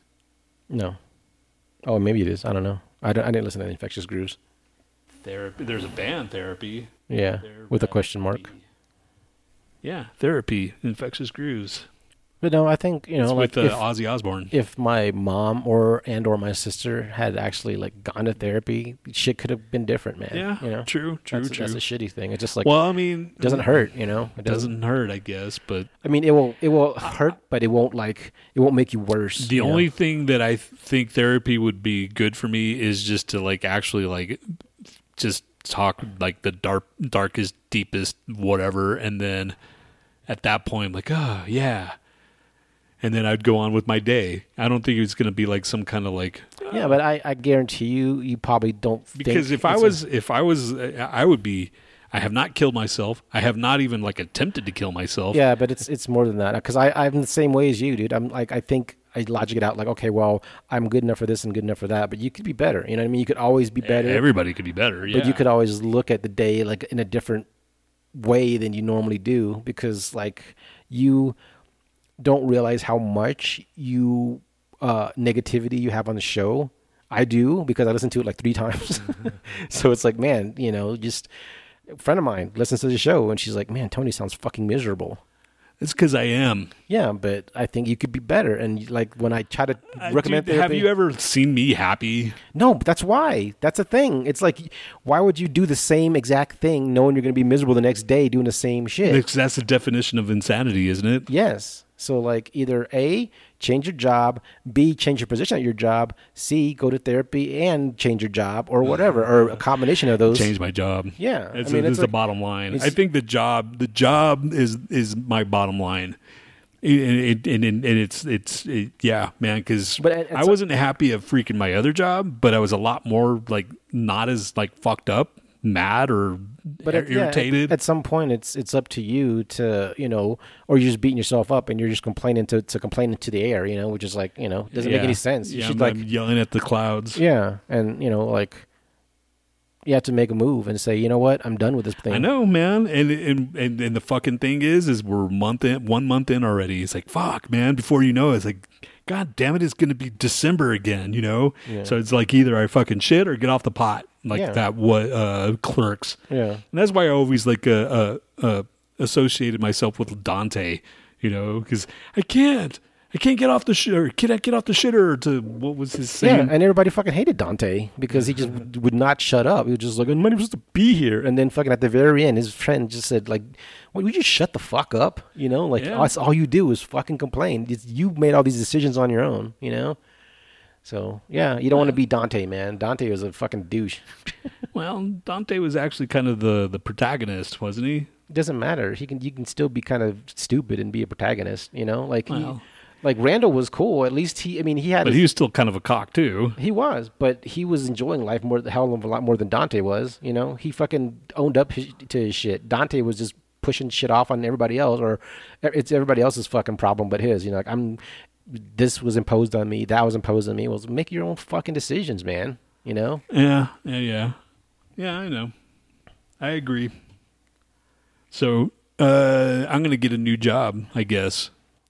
no. Oh, maybe it is. I don't know. I don't. I didn't listen to Infectious Grooves. Therapy. There's a band, Therapy. Yeah, with a question mark. Yeah, Therapy. Infectious Grooves. But no, I think you know, it's like with uh, if, Ozzy Osbourne. if my mom or and or my sister had actually like gone to therapy, shit could have been different, man. yeah, you know, true, true, that's, true. that's a shitty thing. It's just like well, I mean, it doesn't hurt, you know. It It doesn't hurt, I guess, but I mean, it will it will hurt, but it won't like it won't make you worse. the you know? only thing that I th- think therapy would be good for me is just to like actually like just talk like the dark, darkest, deepest, whatever, and then at that point, I'm like, oh yeah, and then I'd go on with my day. I don't think it was going to be like some kind of like Yeah, but I, I guarantee you, you probably don't. because if I it's a- was if I was I would be I have not killed myself. I have not even like attempted to kill myself. Yeah, but it's it's more than that because I I'm the same way as you, dude. I'm like I think I logic it out like okay, well I'm good enough for this and good enough for that, but you could be better. You know what I mean? You could always be better, Everybody could be better. Yeah. but you could always look at the day like in a different way than you normally do because like you don't realize how much you uh negativity you have on the show. I do because I listen to it like three times. so it's like, man, you know, just a friend of mine listens to the show and she's like, man, Tony sounds fucking miserable. It's because I am. Yeah, but I think you could be better. And like when I try to Uh, recommend dude, have you ever seen me happy? No, but that's why. That's the thing. It's like, why would you do the same exact thing knowing you're going to be miserable the next day doing the same shit? Because that's the definition of insanity, isn't it? yes. So like either A, change your job, B, change your position at your job, C, go to therapy and change your job or whatever, or a combination of those. Change my job. Yeah, it's, I mean, it's it's the bottom line. I think the job, the job is is my bottom line. And, and, and, and it's it's it, yeah, man. Because But at- at I wasn't happy of freaking my other job, but I was a lot more like not as like fucked up, mad or But at, yeah, at- irritated. at, some point, it's it's up to you to you know, or you're just beating yourself up and you're just complaining to to complaining to the air, you know, which is like you know doesn't make any sense. You Yeah, should I'm, like I'm yelling at the clouds. yeah, and you know like you have to make a move and say, you know what, I'm done with this thing. I know, man, and, and and and the fucking thing is, is we're month in, one month in already. It's like fuck, man. Before you know, it, it's like, god damn it, it's gonna be December again. You know, Yeah. so it's like either I fucking shit or get off the pot, like Yeah. that. What uh, clerks? Yeah. And that's why I always like uh, uh, uh, associated myself with Dante. You know, because I can't, I can't get off the shitter. Can I get off the shitter? To what was his Yeah, saying? and everybody fucking hated Dante because he just would not shut up. He was just like, "I'm not even supposed to be here." And then fucking at the very end, his friend just said, "Like, well, you just shut the fuck up?" You know, like Yeah. that's all you do is fucking complain. It's, you made all these decisions on your own. You know. So yeah, you don't want to be Dante, man. Dante was a fucking douche. Well, Dante was actually kind of the the protagonist, wasn't he? It doesn't matter. He can you can still be kind of stupid and be a protagonist. You know, like Well. he, like Randall was cool. At least he. I mean, he had. But his- he was still kind of a cock too. He was, but he was enjoying life more, the hell of a lot more than Dante was. You know, he fucking owned up his, to his shit. Dante was just pushing shit off on everybody else, or it's everybody else's fucking problem but his. You know, like I'm, this was imposed on me, that was imposed on me. Well, make your own fucking decisions, man. You know, Yeah, yeah, yeah. Yeah, I know. I agree. So uh, I'm gonna get a new job, I guess.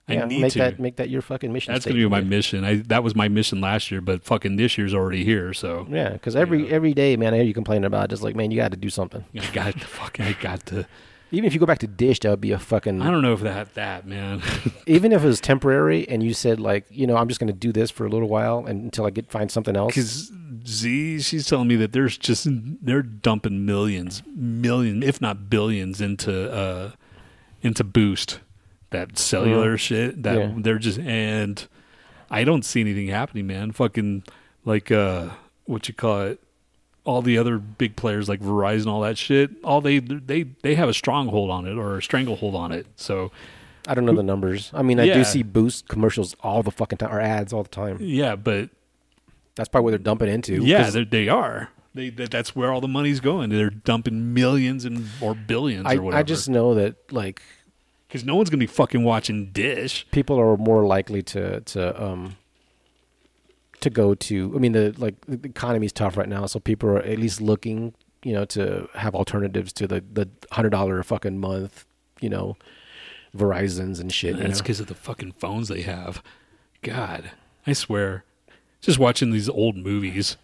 I yeah, need make to. that make that your fucking mission. That's gonna be my mission. I that was my mission last year, but fucking this year's already here. So Yeah, because every every day, man, I hear you complaining about just like, man, you got to do something. I got to fucking. I got to. Even if you go back to Dish, that would be a fucking. I don't know if that that man. even if it was temporary, and you said like, you know, I'm just going to do this for a little while and until I get find something else. Because Z, she's telling me that there's just they're dumping millions, million, if not billions, into uh into Boost, that cellular shit. That Yeah. they're just and I don't see anything happening, man. Fucking like uh what you call it. All the other big players like Verizon, all that shit, all they they they have a stronghold on it or a stranglehold on it. So I don't know the numbers. I mean, I Yeah. do see Boost commercials all the fucking time, or ads all the time. yeah, but That's probably what they're dumping into. Yeah, they are. They that, that's where all the money's going. They're dumping millions and or billions I, or whatever. I just know that like because no one's gonna be fucking watching Dish. people are more likely to to um to go to. I mean, the like the economy's tough right now, so people are at least looking, you know, to have alternatives to the the hundred dollar fucking month, you know, Verizon's and shit. And that's because of the fucking phones they have. God, I swear. Just watching these old movies.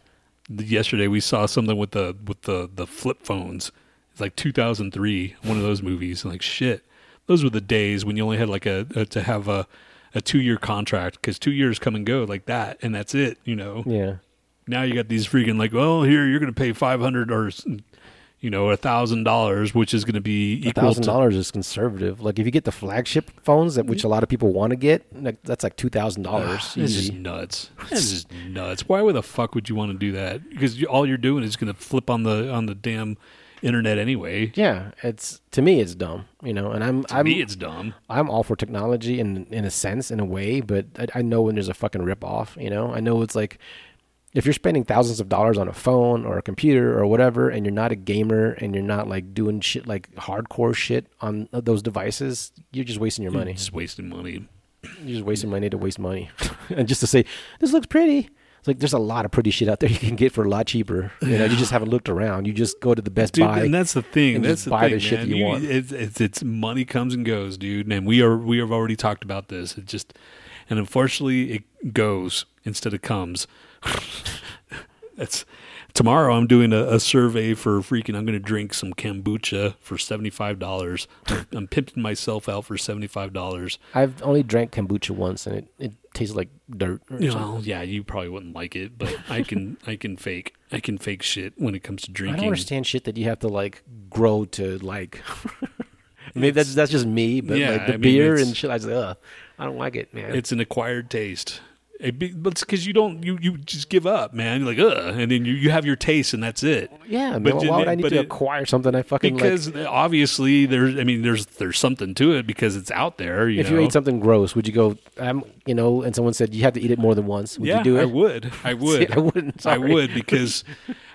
Yesterday we saw something with the with the the flip phones. It's like 2003, one of those movies. Like shit, those were the days when you only had like a, a to have a a two year contract because two years come and go like that, and that's it. You know. yeah. now you got these freaking like, well, here you're going to pay 500 or, you know, a thousand dollars, which is going to be A equal thousand dollars is conservative. Like if you get the flagship phones, that which a lot of people want to get, like, that's like two thousand dollars. Ah, this is nuts. This is nuts. Why the fuck would you want to do that? Because you, all you're doing is going to flip on the on the damn internet anyway. Yeah, it's to me it's dumb, you know. And I'm To I'm me, it's dumb. I'm all for technology in in a sense, in a way, but I, I know when there's a fucking rip off. You know, I know it's like if you're spending thousands of dollars on a phone or a computer or whatever, and you're not a gamer and you're not like doing shit like hardcore shit on those devices, you're just wasting your money. Just wasting money. You're just wasting money to waste money, and just to say this looks pretty. It's like there's a lot of pretty shit out there you can get for a lot cheaper. You know, you just haven't looked around. You just go to the Best Dude, Buy. and that's the thing. That's just the buy thing, the shit man. that you want. It's, it's it's money comes and goes, dude. And we are we have already talked about this. It just and unfortunately it goes instead of comes. That's tomorrow. I'm doing a, a survey for freaking. I'm going to drink some kombucha for seventy five dollars. I'm, I'm pimping myself out for seventy five dollars. I've only drank kombucha once, and it, it tastes like dirt. You know, yeah, you probably wouldn't like it, but I can I can fake I can fake shit when it comes to drinking. I don't understand shit that you have to like grow to like. Maybe that's that's just me, but Yeah, like the I mean, beer and shit, I just ugh, I don't like it, man. It's an acquired taste. It be, but it's because you don't you you just give up, man. You're like ugh, and then you, you have your taste, and that's it. yeah, but man, why would I need to it- acquire something I fucking like? Because obviously there's I mean there's there's something to it because it's out there. You If know? you ate something gross, would you go? I'm you know, and someone said you have to eat it more than once. Would yeah, you do it? I would. I would. I wouldn't. I would because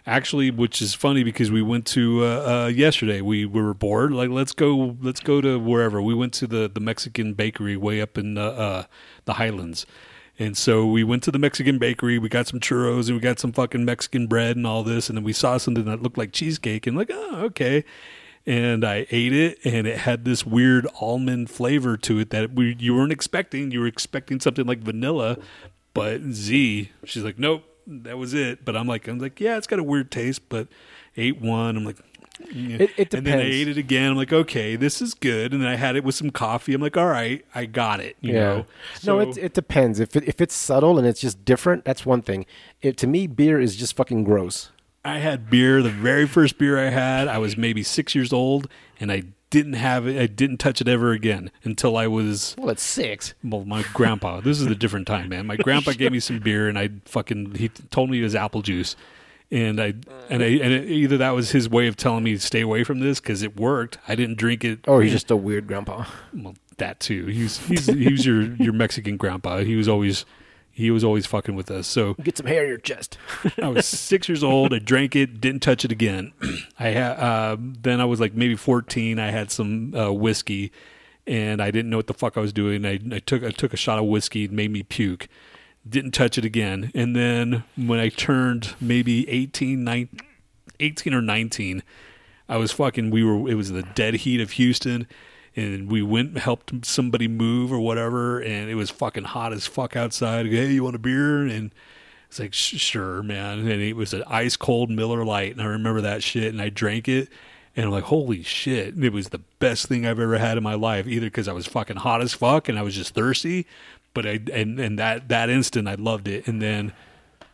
actually, which is funny because we went to uh, uh, yesterday. We, we were bored. Like let's go. Let's go to wherever. We went to the the Mexican bakery way up in uh, uh, the Highlands. And so we went to the Mexican bakery. We got some churros and we got some fucking Mexican bread and all this. And then we saw something that looked like cheesecake and like, oh, okay. And I ate it, and it had this weird almond flavor to it that we you weren't expecting. You were expecting something like vanilla, but Z, she's like, nope, that was it. But I'm like, I'm like, yeah, it's got a weird taste, but ate one. I'm like, It- it and then I ate it again. I'm like, okay, this is good. And then I had it with some coffee. I'm like, all right, I got it. You yeah. know, no, it it depends. If it, if it's subtle and it's just different, that's one thing. It, to me, beer is just fucking gross. I had beer. The very first beer I had, I was maybe six years old, and I didn't have it. I didn't touch it ever again until I was Well, it's six. well, my grandpa. This is a different time, man. My grandpa gave me some beer, and I fucking he told me it was apple juice, and I and I and it, either that was his way of telling me to stay away from this because it worked. I didn't drink it. Or he's just a weird grandpa. well, that too. He's he's he was your your Mexican grandpa. He was always he was always fucking with us. So Get some hair in your chest. I was six years old. I drank it, didn't touch it again. I had uh, then I was like maybe fourteen. I had some uh, whiskey, and I didn't know what the fuck I was doing. I, I took I took a shot of whiskey, it made me puke. Didn't touch it again. And then when I turned maybe 18, 19, 18 or nineteen, I was fucking. We were. It was the dead heat of Houston. And we went and helped somebody move or whatever, and it was fucking hot as fuck outside. Hey, you want a beer? And it's like, sure, man. And it was an ice cold Miller Lite. And I remember that shit. And I drank it. And I'm like, holy shit. And it was the best thing I've ever had in my life, either because I was fucking hot as fuck and I was just thirsty. But I, and, and that, that instant, I loved it. And then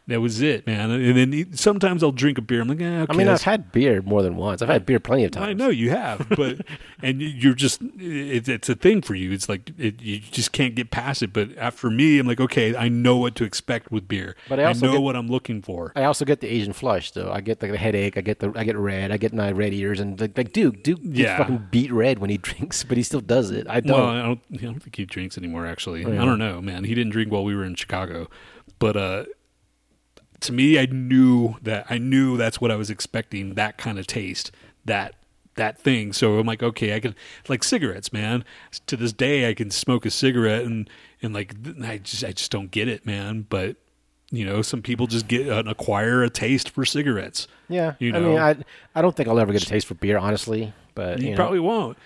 that was it, man. And then sometimes I'll drink a beer. I'm like, eh, okay. I mean, I've had beer more than once. I've had beer plenty of times. I know you have, but and you- you're just it, it's a thing for you. It's like it, you just can't get past it. But after me, I'm like, okay, I know what to expect with beer. But I also know get- what I'm looking for. I also get the Asian flush though. I get the, the headache. I get the I get red. I get my red ears and like, like Duke. Duke Yeah. fucking beat red when he drinks, but he still does it. I don't. Well, I don't. I don't think he drinks anymore. Actually, Oh, yeah. I don't know, man. He didn't drink while we were in Chicago, but uh, to me, I knew that I knew that's what I was expecting. That kind of taste, that that thing. So I'm like, okay, I can like cigarettes, man. To this day, I can smoke a cigarette and and like I just I just don't get it, man. But you know, some people just get uh, acquire a taste for cigarettes. yeah, you I mean, know. I I don't think I'll ever get a taste for beer, honestly. But You you know. probably won't.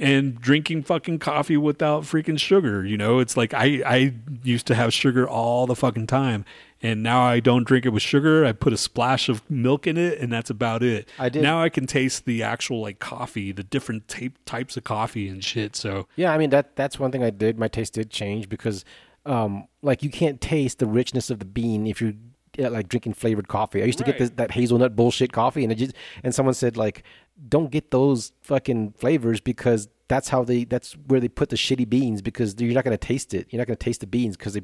And drinking fucking coffee without freaking sugar, you know, it's like I I used to have sugar all the fucking time, and now I don't drink it with sugar. I put a splash of milk in it, and that's about it. I did- now I can taste the actual like coffee, the different tape, types of coffee and shit. So Yeah, I mean that that's one thing I did. My taste did change because, um, like you can't taste the richness of the bean if you yeah, like drinking flavored coffee. I used to get this, that hazelnut bullshit coffee, and it just and someone said like, don't get those fucking flavors because that's how they that's where they put the shitty beans because you're not gonna taste it. You're not gonna taste the beans because they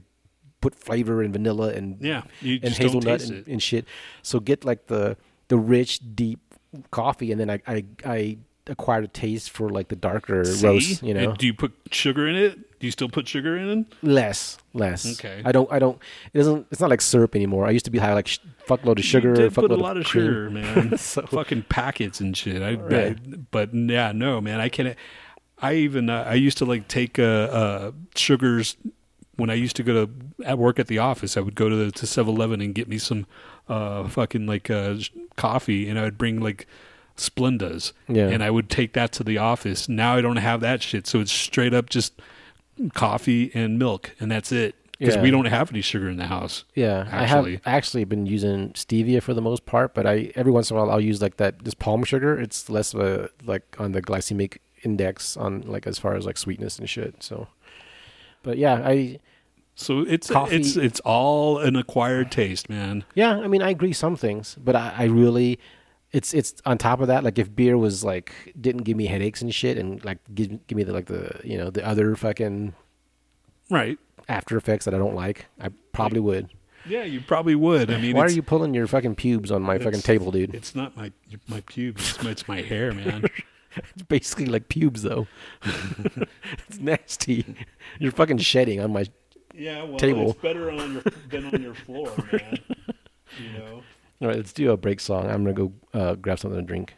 put flavor and vanilla and Yeah, you and hazelnut and, and shit. So get like the the rich deep coffee, and then I I, I acquired a taste for like the darker See? roast. You know, And do you put sugar in it? Do you still put sugar in it? less less. Okay. I don't I don't. It doesn't. It's not like syrup anymore. I used to be high like sh- fuckload of sugar. you did put a lot of cream. sugar, man. So- Fucking packets and shit. I Right. bet, but yeah, no, man. I can't. I even uh, I used to like take uh, uh, sugars when I used to go to at work at the office. I would go to the to 7-Eleven and get me some uh, fucking like uh, coffee, and I would bring like Splendas, Yeah. and I would take that to the office. Now I don't have that shit, so it's straight up just coffee and milk, and that's it. Because Yeah. we don't have any sugar in the house. Yeah, Actually. I have actually been using stevia for the most part, but I every once in a while I'll use like that this palm sugar. It's less of a like on the glycemic index on like as far as like sweetness and shit. So, but yeah, I So it's Coffee- it's it's all an acquired taste, man. yeah, I mean I agree some things, but I, I really it's it's on top of that like if beer was like didn't give me headaches and shit and like give give me the like the you know the other fucking Right. after effects that I don't like, I probably would. Yeah, you probably would. I mean, Why are you pulling your fucking pubes on my fucking table, dude? It's not my my pubes. It's my, it's my hair, man. It's basically like pubes, though. it's nasty. You're fucking shedding on my. yeah, well, Table. it's better on your than on your floor, man. You know, All right, let's do a break song. I'm gonna go uh, grab something to drink.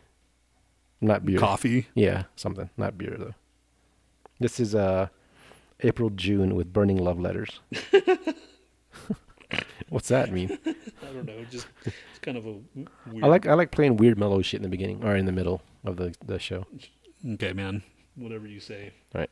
Not beer. coffee. Yeah, something. Not beer though. This is uh, April June with burning love letters. What's that mean? I don't know. Just it's kind of a weird. I like I like playing weird mellow shit in the beginning or in the middle of the the show. Okay, man. Whatever you say. All right.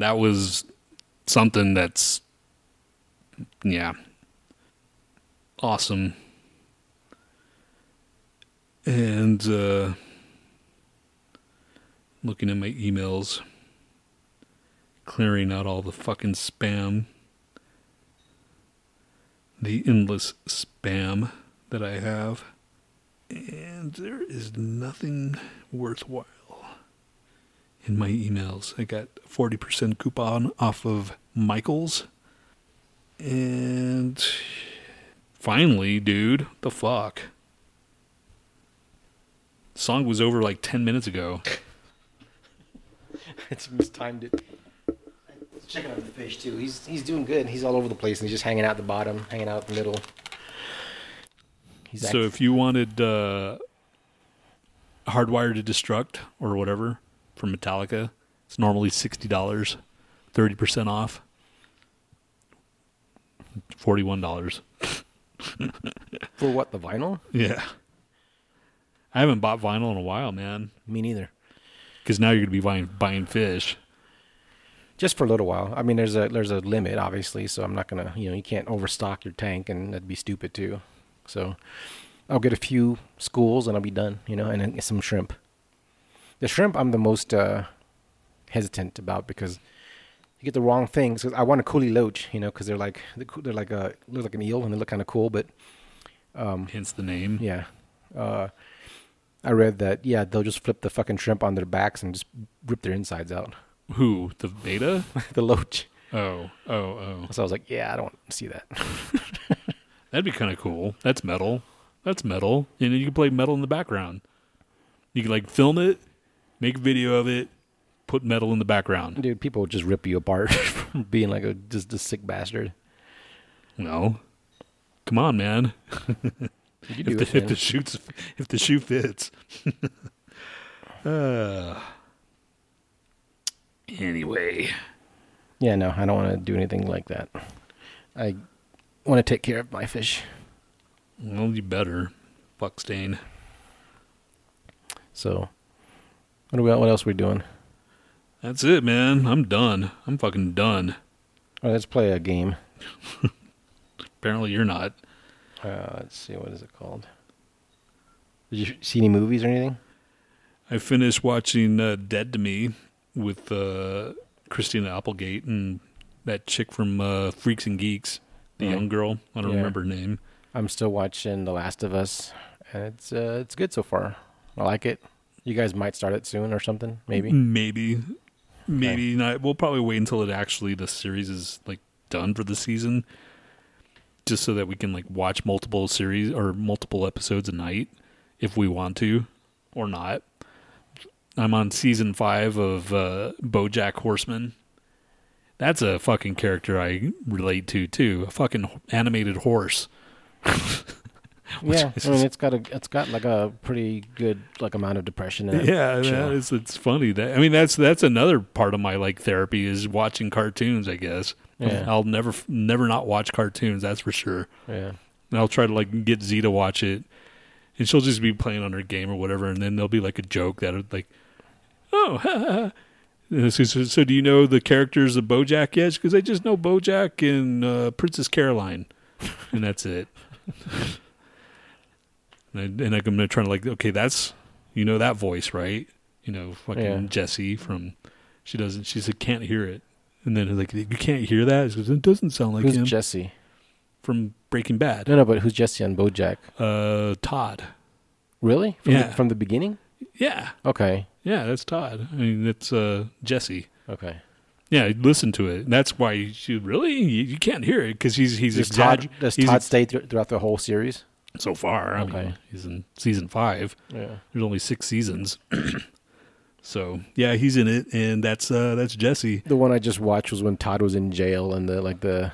That was something that's yeah. Awesome. And uh looking at my emails. clearing out all the fucking spam. The endless spam that I have. And there is nothing worthwhile in my emails. I got 40% coupon off of Michaels. And finally, dude, the fuck? Song was over like 10 minutes ago. it's mistimed it. Checking out the fish too. He's he's doing good. He's all over the place, and he's just hanging out the bottom, hanging out the middle. He's So act- if you wanted uh, Hardwired to Destruct or whatever from Metallica, it's normally sixty dollars, thirty percent off, forty-one dollars. for what the vinyl? Yeah, I haven't bought vinyl in a while, man. Me neither. Because now you're gonna be buying buying fish. Just for a little while. I mean, there's a there's a limit, obviously. So I'm not gonna, you know, you can't overstock your tank, and that'd be stupid too. So I'll get a few schools, and I'll be done. You know, and then some shrimp. The shrimp, I'm the most uh, hesitant about because you get the wrong things. 'Cause I want a kuhli loach, you know, because they're like they're like a look like an eel, and they look kind of cool. But Hence the name. yeah, uh, I read that yeah they'll just flip the fucking shrimp on their backs and just rip their insides out. Who the beta? the loach. Oh, oh, oh. So I was like, yeah, I don't want to see that. That'd be kind of cool. That's metal. That's metal. And then you can play metal in the background. You can like film it, make a video of it, put metal in the background. Dude, people would just rip you apart from being like a just a sick bastard. No, come on, man. If it, the, if the shoots, if the shoe fits. uh, anyway, Yeah, no, I don't want to do anything like that. I want to take care of my fish. well, you better. Fuck stain. So, what, we, what else are we doing? That's it, man. I'm done. I'm fucking done. All right, let's play a game. Apparently, you're not. Uh, let's see, what is it called? Did you see any movies or anything? I finished watching uh, Dead to Me with uh, Christina Applegate and that chick from uh, Freaks and Geeks, the Yeah. young girl. I don't Yeah. remember her name. I'm still watching The Last of Us, and it's uh, it's good so far. I like it. You guys might start it soon or something, maybe. Maybe, maybe not. We'll probably wait until it actually the series is like done for the season, just so that we can like watch multiple series or multiple episodes a night if we want to, or not. I'm on season five of uh, BoJack Horseman. That's a fucking character I relate to too. A fucking animated horse. Yeah, I mean it's got a it's got like a pretty good like amount of depression in it. Yeah, that is, it's funny that I mean that's that's another part of my like therapy is watching cartoons. I guess Yeah. I'll never never not watch cartoons. That's for sure. yeah. And I'll try to like get Z to watch it, and she'll just be playing on her game or whatever, and then there'll be like a joke that like, oh, So, so, so do you know the characters of BoJack yet? Because I just know BoJack and uh, Princess Carolyn, and that's it. and, I, and I'm gonna try to like, okay, that's you know that voice, right? You know, fucking Yeah. Jesse from. She doesn't. She said can't hear it, and then like you can't hear that. Goes, it doesn't sound like who's him Jesse? from Breaking Bad. No, no, but who's Jesse on BoJack? Uh, Todd. Really? From Yeah. the, from the beginning? Yeah, Okay. yeah, that's Todd. I mean, it's uh Jesse. Okay. Yeah, listen to it. That's why you really you, you can't hear it because he's he's Does Todd, does Todd stay thr- throughout the whole series? So far. I Okay. mean, he's in season five. Yeah. There's only six seasons, so yeah, he's in it, and that's uh that's Jesse. The one I just watched was when Todd was in jail and the like the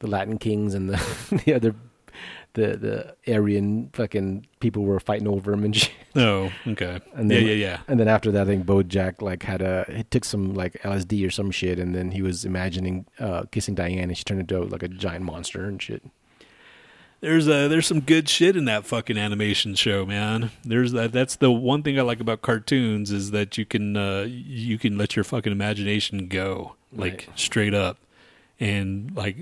the Latin Kings and the the other the the Aryan fucking people were fighting over him and shit. Oh, okay. And yeah, then- yeah, yeah. And then after that, I think BoJack like had a he took some like LSD or some shit, and then he was imagining uh, kissing Diane, and she turned into like a giant monster and shit. There's uh there's some good shit in that fucking animation show, man. There's that. That's the one thing I like about cartoons is that you can uh you can let your fucking imagination go like Right. straight up, and like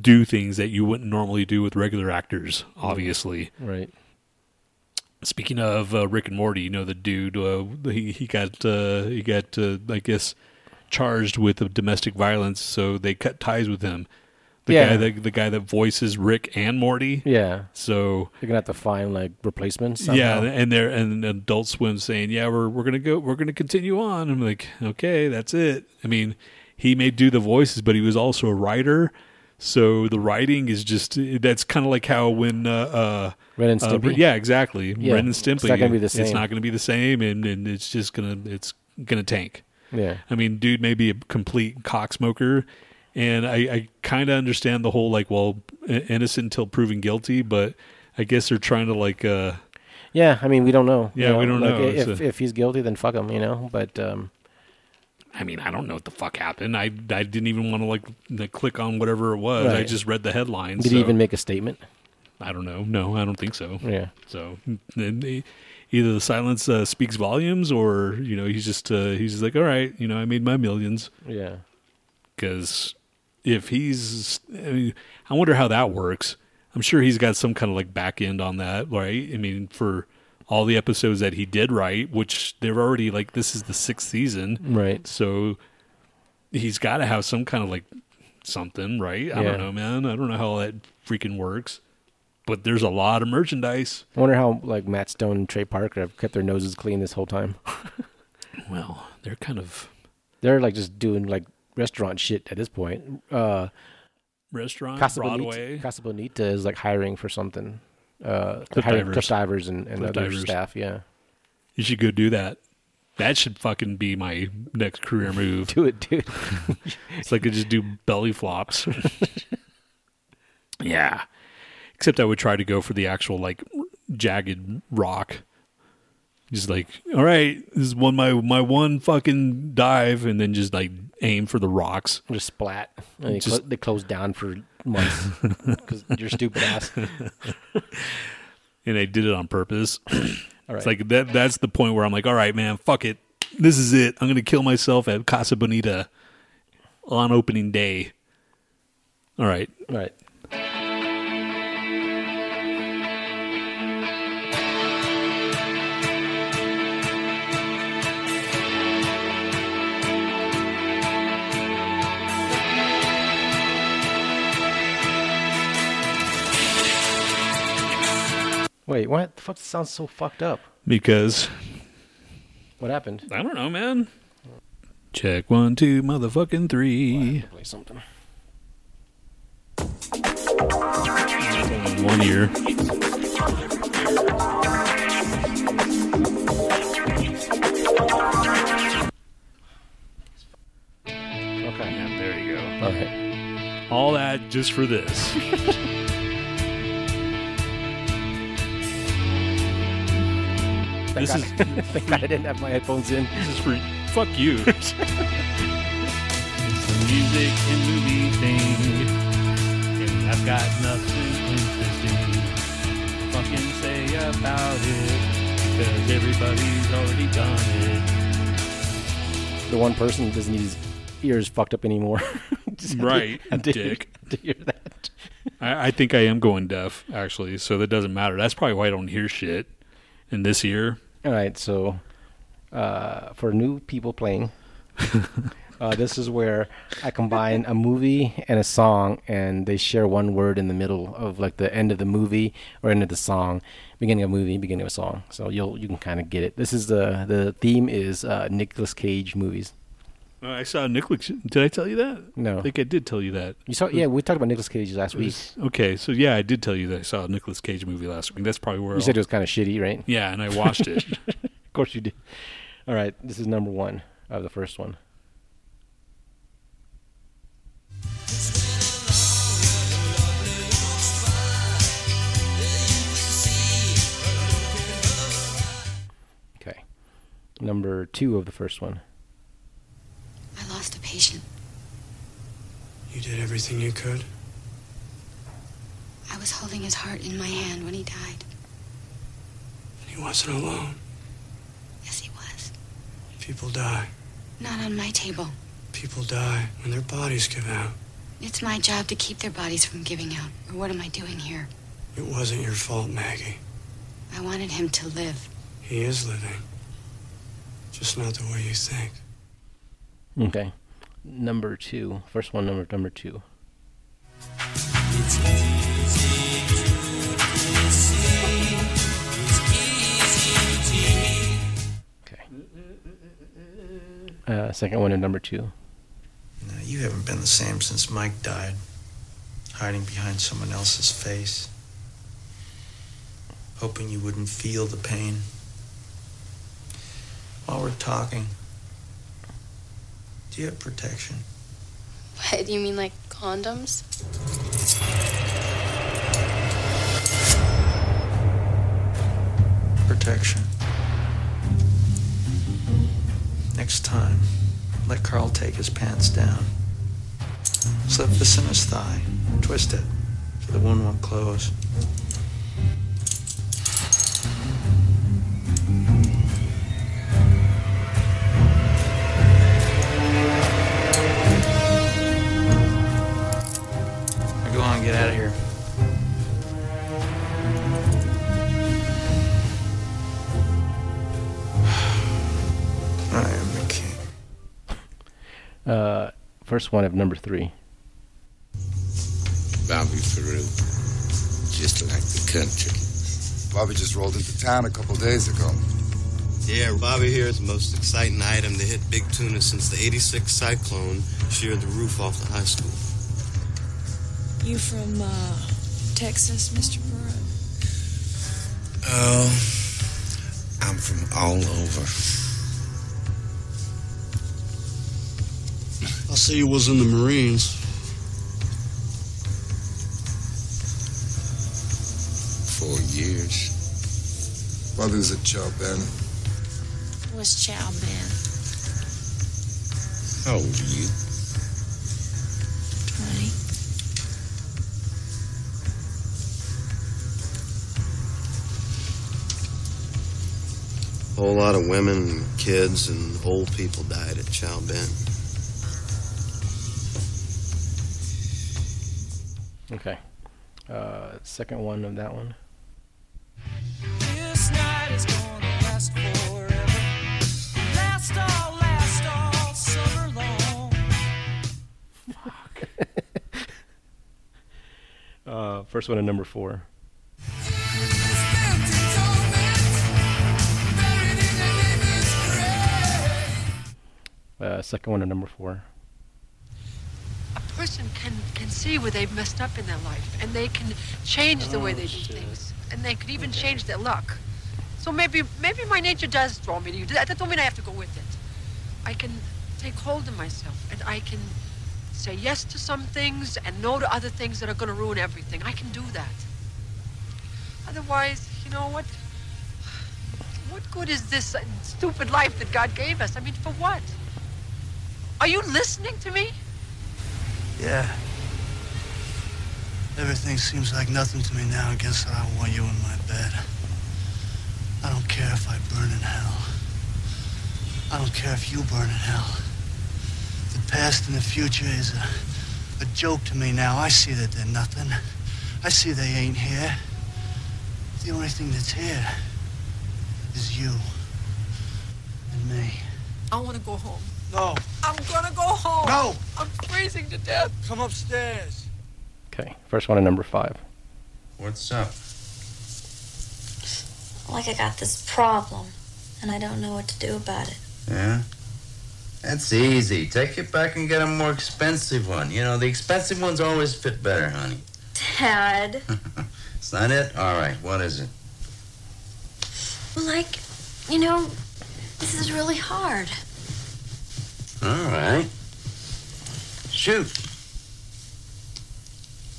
do things that you wouldn't normally do with regular actors. Obviously, Right. speaking of uh, Rick and Morty, you know the dude uh, he he got uh, he got uh, I guess charged with domestic violence, so they cut ties with him. The Yeah. guy, the, the guy that voices Rick and Morty. Yeah, So you're gonna have to find like replacements. yeah, and they're and Adult Swim saying, "Yeah, we're we're gonna go, we're gonna continue on." I'm like, okay, that's it. I mean, he may do the voices, but he was also a writer, so the writing is just that's kind of like how when uh, uh, Ren and uh, yeah, exactly, Yeah, Ren and it's not gonna be the same. It's not gonna be the same, and and it's just gonna it's gonna tank. yeah, I mean, dude may be a complete cocksmoker, and I, I kind of understand the whole like, well, innocent until proven guilty, but I guess they're trying to like, uh, yeah. I mean, we don't know. Yeah, you we don't like, know. If a- if he's guilty, then fuck him. You know, but um, I mean, I don't know what the fuck happened. I I didn't even want to like click on whatever it was. I just read the headlines. did so he even make a statement? I don't know. No, I don't think so. Yeah, So either the silence uh, speaks volumes, or you know, he's just uh, he's just like, all right, you know, I made my millions. yeah. because if he's I, mean, I wonder how that works. I'm sure he's got some kind of like back end on that right? I mean for all the episodes that he did write which they're already like this is the sixth season. Right. so he's got to have some kind of like something right? I Yeah. don't know man. I don't know how that freaking works. But there's a lot of merchandise. I wonder how like Matt Stone and Trey Parker have kept their noses clean this whole time. well they're kind of They're like just doing like restaurant shit at this point. Uh, restaurant Casa broadway Bonita, Casa Bonita is like hiring for something. Uh, Cliff hiring divers. cliff divers and, and Cliff other divers. staff. Yeah, you should go do that that should fucking be my next career move do it, dude. It's like I just do belly flops. yeah. Except I would try to go for the actual like jagged rock. Just like, all right, this is one my my one fucking dive, and then just like aim for the rocks. just splat. And they, Just- clo- they closed down for months because you're stupid ass. And I did it on purpose. All right. It's like that. That's the point where I'm like, all right, man, fuck it. This is it. I'm gonna kill myself at Casa Bonita on opening day. All right, All right. Wait, what? The fuck sounds so fucked up. because What happened? I don't know, man. Check one, two, motherfucking three. Play something. One ear. Okay. Yeah, there you go. All right. All that just for this. Thank this God. is Thank God I didn't have my headphones in. this is for fuck you. it's the music and movie thing, and I've got nothing interesting to fucking say about it because everybody's already done it. The one person that doesn't need his ears fucked up anymore. Just Right, had to- dick. to hear that. I, I think I am going deaf actually, so that doesn't matter. That's probably why I don't hear shit in this year. All right, so uh, for new people playing, uh, this is where I combine a movie and a song, and they share one word in the middle of like the end of the movie or end of the song, beginning of a movie, beginning of a song. So you'll you can kind of get it. This is the the theme is uh, Nicolas Cage movies. Uh, I saw Nicolas. Did I tell you that? No. I think I did tell you that. You saw? Yeah, we talked about Nicolas Cage last week. okay, so yeah, I did tell you that I saw a Nicolas Cage movie last week. That's probably where You I'll- said it was kind of shitty, right? yeah, and I watched it. Of course you did. All right, this is number one of the first one. Okay. Number two of the first one. Lost a patient. You did everything you could. I was holding his heart in my hand when he died. And He wasn't alone. Yes, he was. People die. Not on my table. People die when their bodies give out. It's my job to keep their bodies from giving out. Or what am I doing here? It wasn't your fault, Maggie. I wanted him to live. He is living. Just not the way you think. Okay. number two. First one, number number two. Okay. Uh, second one, and number two. Now, you haven't been the same since Mike died, hiding behind someone else's face, hoping you wouldn't feel the pain. While we're talking, do you have protection? What, Do you mean like condoms? Protection. Next time, let Carl take his pants down. Slip this in his thigh. Twist it so the wound won't close. First one of number three. Bobby Peru, just like the country. Bobby just rolled into town a couple days ago. Yeah, Bobby here is the most exciting item to hit Big Tuna since the 86 cyclone sheared the roof off the high school. You from uh, Texas, Mr. Peru? Oh, I'm from all over. I see you was in the Marines. Four years. Bobby's at Chow Ben. What's Chow Ben? How old are you? 20. A whole lot of women kids and old people died at Chow Ben. Okay. Uh, second one of that one. This night is gonna last forever. Last all, last all summer long. Uh, first one of number four. Uh, second one of number four. Person can, can see where they've messed up in their life and they can change the way they do oh, things and they could even change their luck. So maybe maybe my nature does draw me to you. That doesn't mean i have to go with it. I can take hold of myself and i can say yes to some things and no to other things that are going to ruin everything. I can do that. Otherwise you know what? What good is this stupid life that god gave us? I mean for what? Are you listening to me Yeah. Everything seems like nothing to me now against that I want you in my bed. I don't care if I burn in hell. I don't care if you burn in hell. The past and the future is a, a joke to me now. I see that they're nothing. I see they ain't here. The only thing that's here is you and me. I want to go home. No. I'm gonna go home. No. I'm freezing to death. Come upstairs. Okay. First one of number five. What's up? Like I got this problem, and I don't know what to do about it. Yeah? That's easy. Take it back and get a more expensive one. You know, the expensive ones always fit better, honey. Dad. It's not it? All right, what is it? Well, like, you know, this is really hard. All right. Shoot.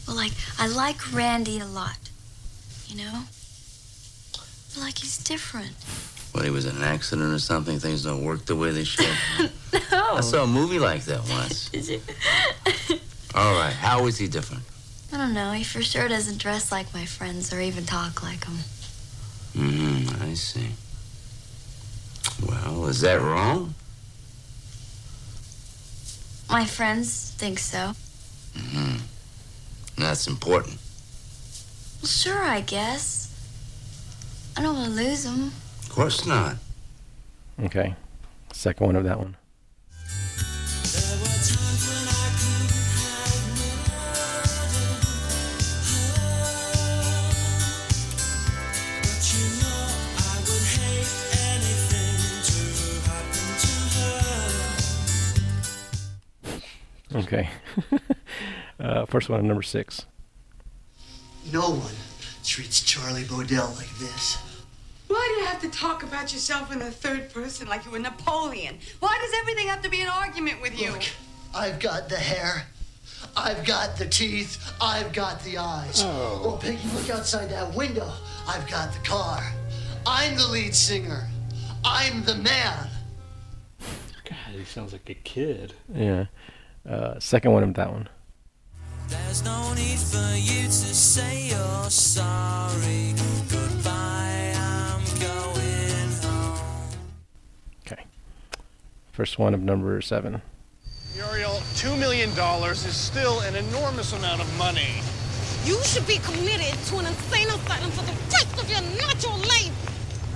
Well, like, I like Randy a lot. You know? But, like, he's different. What, he was in an accident or something? Things don't work the way they should? No. I saw a movie like that once. Did you? All right, how is he different? I don't know. He for sure doesn't dress like my friends or even talk like them. Hmm, I see. Well, is that wrong? My friends think so. Mm hmm. That's important. Well, sure, I guess. I don't want to lose them. Of course not. Okay. Second one of that one. Okay. uh, first one, number six. No one treats Charlie Bodell like this. Why do you have to talk about yourself in the third person like you were Napoleon? Why does everything have to be an argument with you? Look, I've got the hair. I've got the teeth. I've got the eyes. Oh. Well, Peggy, look outside that window. I've got the car. I'm the lead singer. I'm the man. God, he sounds like a kid. Yeah. Uh, second one of that one. There's no need for you to say you're sorry. Goodbye, I'm going home. Okay. First one of number seven. Muriel, $2 million is still an enormous amount of money. You should be committed to an insane asylum for the rest of your natural life.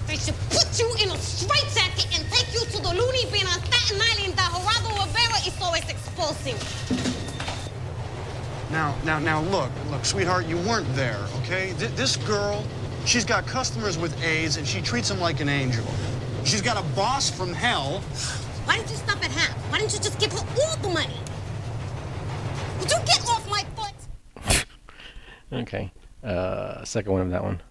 They should put you in a straitjacket and take you to the loony bin on Staten Island that Geraldo Rivera is always exposing. Now, now, now, look, look, sweetheart, you weren't there, okay? Th- this girl, she's got customers with AIDS and she treats them like an angel. She's got a boss from hell. Why didn't you stop at half? Why didn't you just give her all the money? Would you get off my foot? Okay. Uh, second one of that one.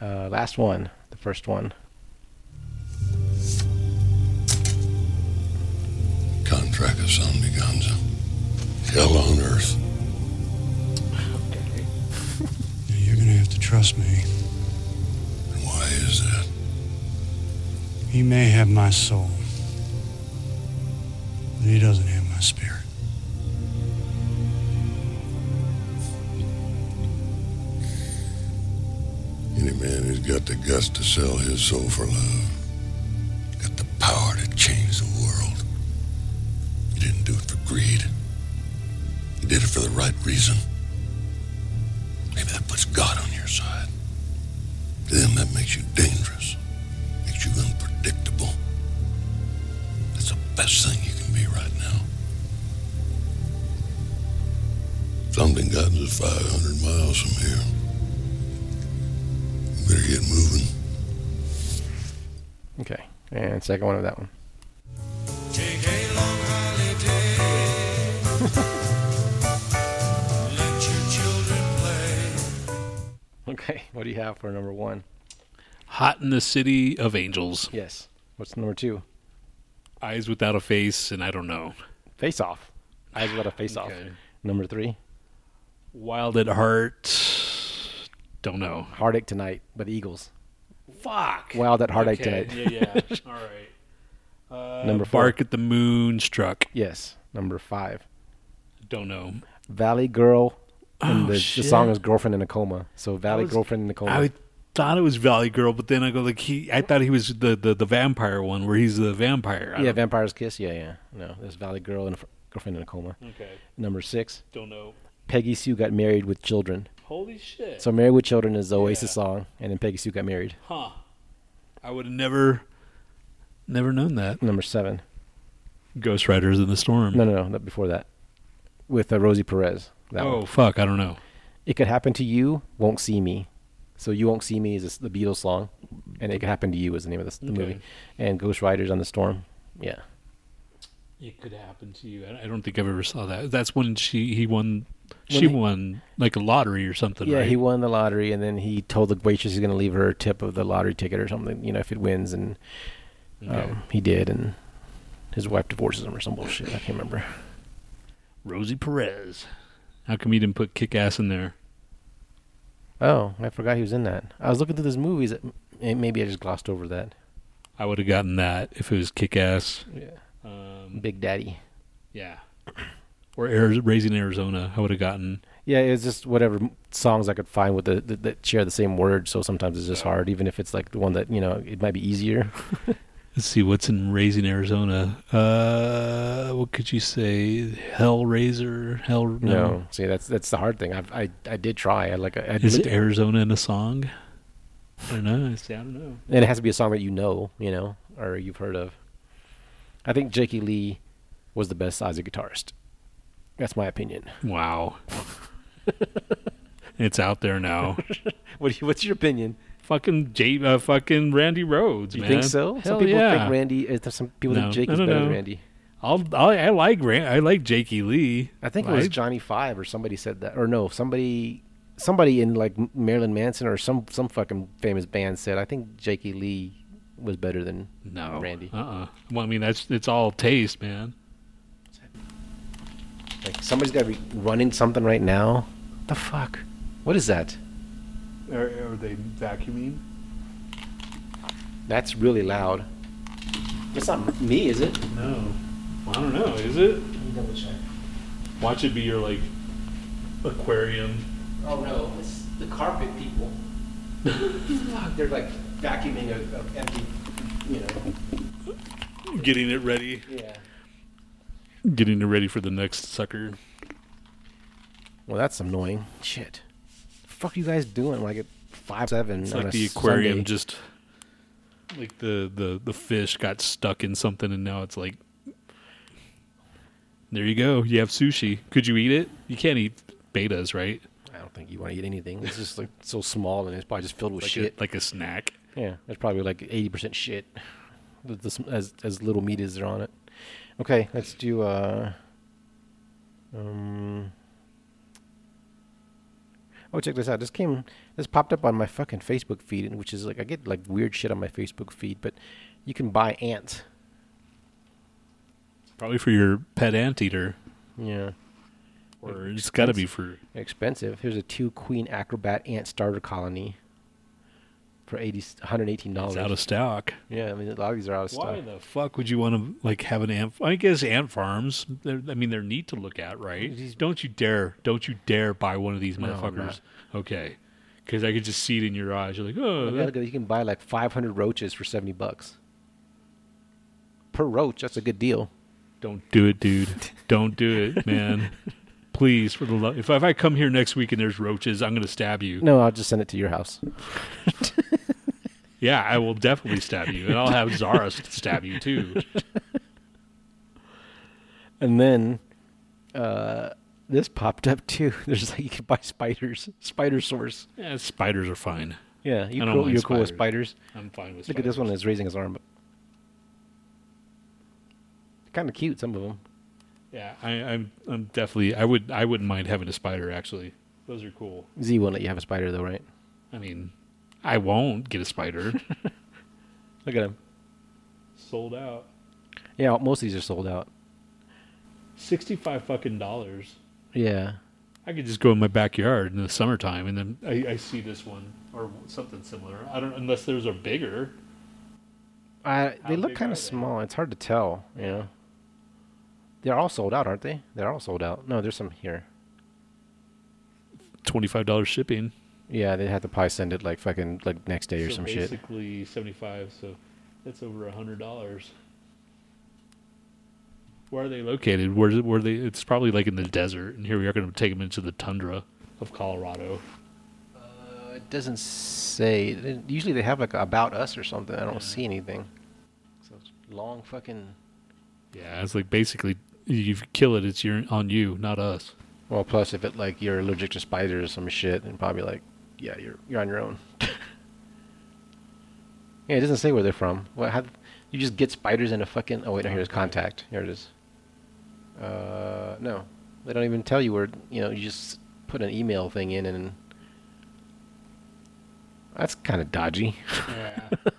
Uh, last one. The first one. Contractor son Gonza. Hell on earth. Okay. You're gonna have to trust me. Why is that? He may have my soul, but he doesn't have my spirit. Got the guts to sell his soul for love, got the power to change the world. You didn't do it for greed. You did it for the right reason. Maybe that puts God on your side. To them, that makes you dangerous, And second one of that one. Take a long holiday. Let your children play. Okay. What do you have for number one? Hot in the City of Angels. Yes. What's number two? Eyes Without a Face, and I don't know. Face Off. Eyes Without a Face Off. Okay. Number three. Wild at Heart. Don't know. Heartache Tonight by the Eagles. Fuck. Wild at Heartache Okay, Tonight. Yeah, yeah. All right. Uh, Number four. Bark at the Moonstruck. Yes. Number five. Don't know. Valley Girl. And Oh, the, the song is Girlfriend in a Coma. So Valley was- Girlfriend in a Coma. I thought it was Valley Girl, but then I go like he. I thought he was the the, the vampire one where he's the vampire. I yeah, don't- Vampire's Kiss. Yeah, yeah. No, there's Valley Girl and a Girlfriend in a Coma. Okay. Number six. Don't know. Peggy Sue got married with children. Holy shit. So Married with Children is the Oasis song, and then Peggy Sue got married. Huh. I would have never, never known that. Number seven. Ghost Riders in the Storm. No, no, no, not before that. With uh, Rosie Perez. That oh one. fuck! I don't know. It could happen to you, won't see me. So you won't see me is the Beatles song, and it could happen to you is the name of the, the Okay. movie. And Ghost Riders on the Storm. Yeah. It could happen to you. I I don't think I've ever saw that. That's when she he won. She he- won like a lottery or something. yeah, right? he won the lottery, and then he told the waitress he's going to leave her a tip of the lottery ticket or something. You know, if it wins, and Okay. um, he did, and his wife divorces him or some bullshit. I can't remember. Rosie Perez. How come you didn't put Kick Ass in there? Oh, I forgot he was in that. I was looking through those movies. that- Maybe I just glossed over that. I would have gotten that if it was Kick Ass. Yeah. Big Daddy. yeah. Or Ari- Raising Arizona. I would have gotten. Yeah, it's just whatever songs I could find with the, the that share the same word. So sometimes it's just hard, even if it's like the one that you know it might be easier. Let's see what's in Raising Arizona. Uh, what could you say? Hellraiser. Hell. No. no, see that's that's the hard thing. I've, I I did try. I like I Is it Arizona in a song? I don't know. I, See, I don't know. and it has to be a song that you know, you know, or you've heard of. I think Jakey Lee was the best Ozzy guitarist. That's my opinion. Wow. It's out there now. what you, what's your opinion? Fucking J, uh, fucking Randy Rhoads, You man. think so? Hell some people yeah. think Randy. Uh, some people No, think Jake is better know. than Randy. I'll, I'll I like Ran- I like Jakey Lee. I think it was I- Johnny Five or somebody said that, or no, somebody, somebody in like Marilyn Manson or some some fucking famous band said I think Jakey Lee was better than No, Randy. Uh-uh. Well, I mean that's it's all taste, man. Like somebody's got to be running something right now. The fuck? What is that? Are, are they vacuuming? That's really loud. It's not me, is it? No. Well, I don't know. Is it? Let me double check. Watch it be your like aquarium. Oh no, it's the carpet people. Fuck, they're like vacuuming a, a empty, you know. Getting it ready. Yeah. Getting it ready for the next sucker. Well, that's annoying. Shit. The fuck you guys doing like at five seven? It's on like a the aquarium Sunday? just like the, the the fish got stuck in something and now it's like there you go. You have sushi. Could you eat it? You can't eat bettas, right? I don't think you want to eat anything. It's just like so small and it's probably just filled with Like a- shit. like a snack. Yeah, it's probably like eighty percent shit. This, as as little meat as there on it. Okay, let's do. uh Um. Oh, check this out. This came. This popped up on my fucking Facebook feed, which is like I get like weird shit on my Facebook feed, but you can buy ants. Probably for your pet anteater. Yeah. Or it's got to be for expensive. Here's a two queen acrobat ant starter colony for 80 118 dollars. It's out of stock. Yeah, I mean a lot of these are out of stock. Why the fuck would you want to like have an ant? I guess ant farms. I mean, they're neat to look at, right? Don't you dare! Don't you dare buy one of these No, motherfuckers. Okay, because I could just see it in your eyes. You're like, oh, Look at you can buy like 500 roaches for 70 bucks per roach. That's a good deal. Don't do it, dude. Don't do it, man. Please, for the love. If, if I come here next week and there's roaches, I'm gonna stab you. No, I'll just send it to your house. Yeah, I will definitely stab you, and I'll have Zara stab you too. And then uh, this popped up too. There's like you can buy spiders, spider source. Yeah, spiders are fine. Yeah, you I don't cool, you're cool with spiders. I'm fine with Look at this one is raising his arm. Kind of cute, some of them. Yeah, I, I'm. I'm definitely. I would. I wouldn't mind having a spider. Actually, those are cool. Z won't let you have a spider though, right? I mean, I won't get a spider. Look at him. Sold out. Yeah, most of these are sold out. Sixty-five fucking dollars. Yeah. I could just go in my backyard in the summertime, and then I, I see this one or something similar. I don't unless those are bigger. Uh, How they look kind are of they? small. It's hard to tell. You know. They're all sold out, aren't they? They're all sold out. No, there's some here. Twenty-five dollars shipping. Yeah, they have to probably send it like fucking like next day or so some shit. basically seventy-five. So that's over a hundred dollars. Where are they located? Where where they? It's probably like in the desert, and here we are going to take them into the tundra of Colorado. Uh, it doesn't say. Usually they have like about us or something. I don't see anything. So it's long fucking. Yeah, it's like basically if you kill it, it's your on you, not us. Well, plus if it like you're allergic to spiders or some shit, and probably like, yeah, you're you're on your own. yeah, it doesn't say where they're from. What? How? You just get spiders in a fucking. Oh wait, no, here's contact. Here it is. Uh, no, they don't even tell you where. You know, you just put an email thing in, and that's kind of dodgy. Yeah.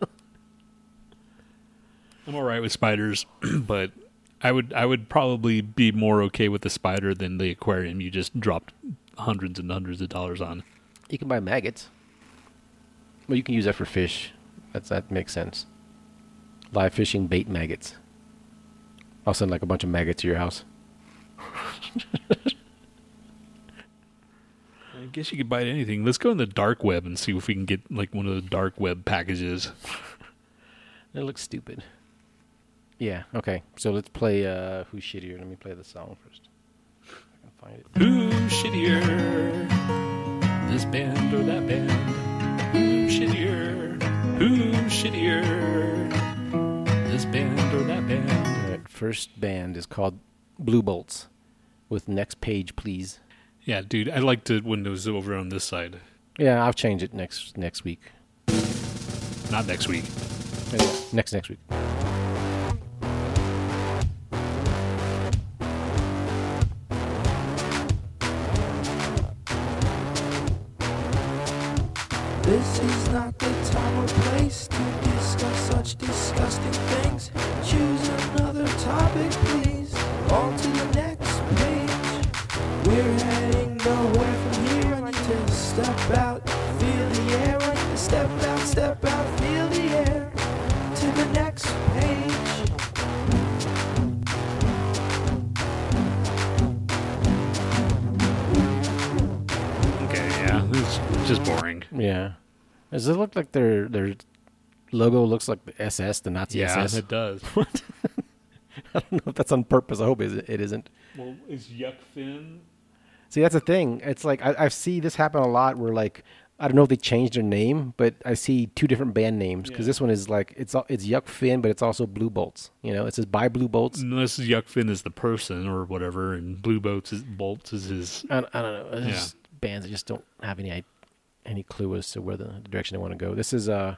I'm all right with spiders, but I would I would probably be more okay with the spider than the aquarium you just dropped hundreds and hundreds of dollars on. You can buy maggots. Well, you can use that for fish. That's that makes sense. Live fishing bait maggots. I'll send like a bunch of maggots to your house. I guess you could buy anything. Let's go in the dark web and see if we can get like one of the dark web packages. That looks stupid. Yeah. Okay. So let's play. Uh, Who's shittier? Let me play the song first. I can find it. Who's shittier? This band or that band? Who's shittier? Who's shittier? This band or that band? First band is called Blue Bolts, with next page, please. Yeah, dude, I when it was over on this side. Yeah, I'll change it next next week. Not next week. Next next week. Not the time or place to discuss such disgusting things. Choose another topic, please. On to the next page. We're heading nowhere from here. I need to step out, feel the air. I need to step out, step out, feel the air. To the next page. Okay, yeah, it's just boring. Yeah. Does it look like their their logo looks like the SS, the Nazi Yeah, SS? it does. I don't know if that's on purpose. I hope it it isn't. Well, is Yuck Finn? See, that's the thing. It's like I, I see this happen a lot. Where like I don't know if they changed their name, but I see two different band names because Yeah. this one is like it's it's Yuck Finn, but it's also Blue Bolts. You know, it says by Blue Bolts. Unless Yuck Finn is the person or whatever, and Blue Bolts is Bolts is his. I, I don't know. It's Yeah. just bands that just don't have any any clue as to where the direction they want to go. This is uh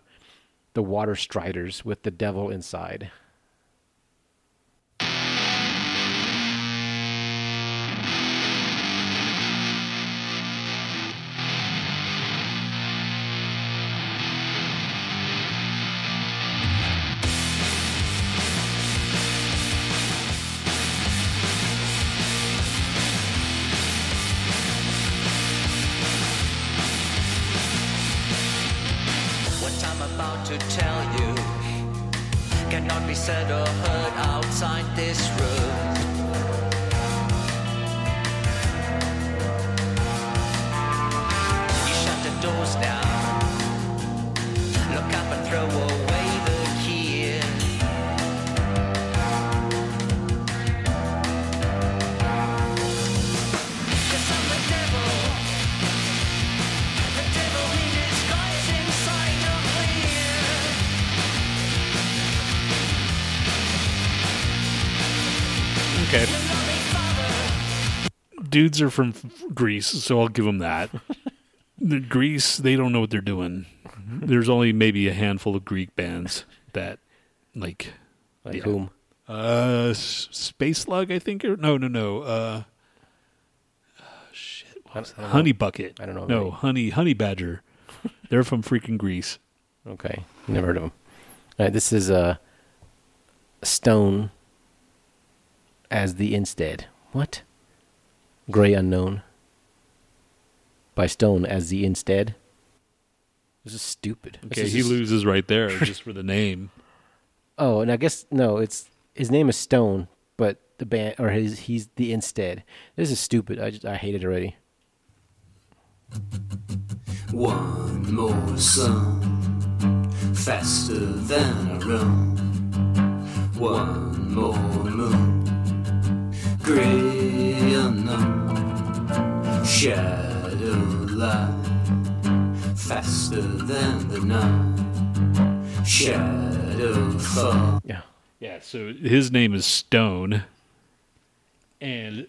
the Water Striders with the Devil inside. Said or heard outside this room. Dudes are from Greece, so I'll give them that. the Greece, they don't know what they're doing. There's only maybe a handful of Greek bands that, like, Like whom? Uh, S- Space Slug, I think. Or, no, no, no. Uh, shit. what was I it? don't. Honey Bucket. I don't know No, any. Honey Honey Badger. They're from freaking Greece. Okay, never heard of them. All right, this is uh, Stone as the instead. What? Gray Unknown by Stone as the instead. This is stupid. Okay, is he just- loses right there just for the name. Oh, and I guess no, it's his name is Stone, but the band or his he's the instead. This is stupid. I just I hate it already. One more song, faster than a run. One more moon, gray unknown, shadow light, faster than the night, shadow fall. Yeah. Yeah, so his name is Stone, and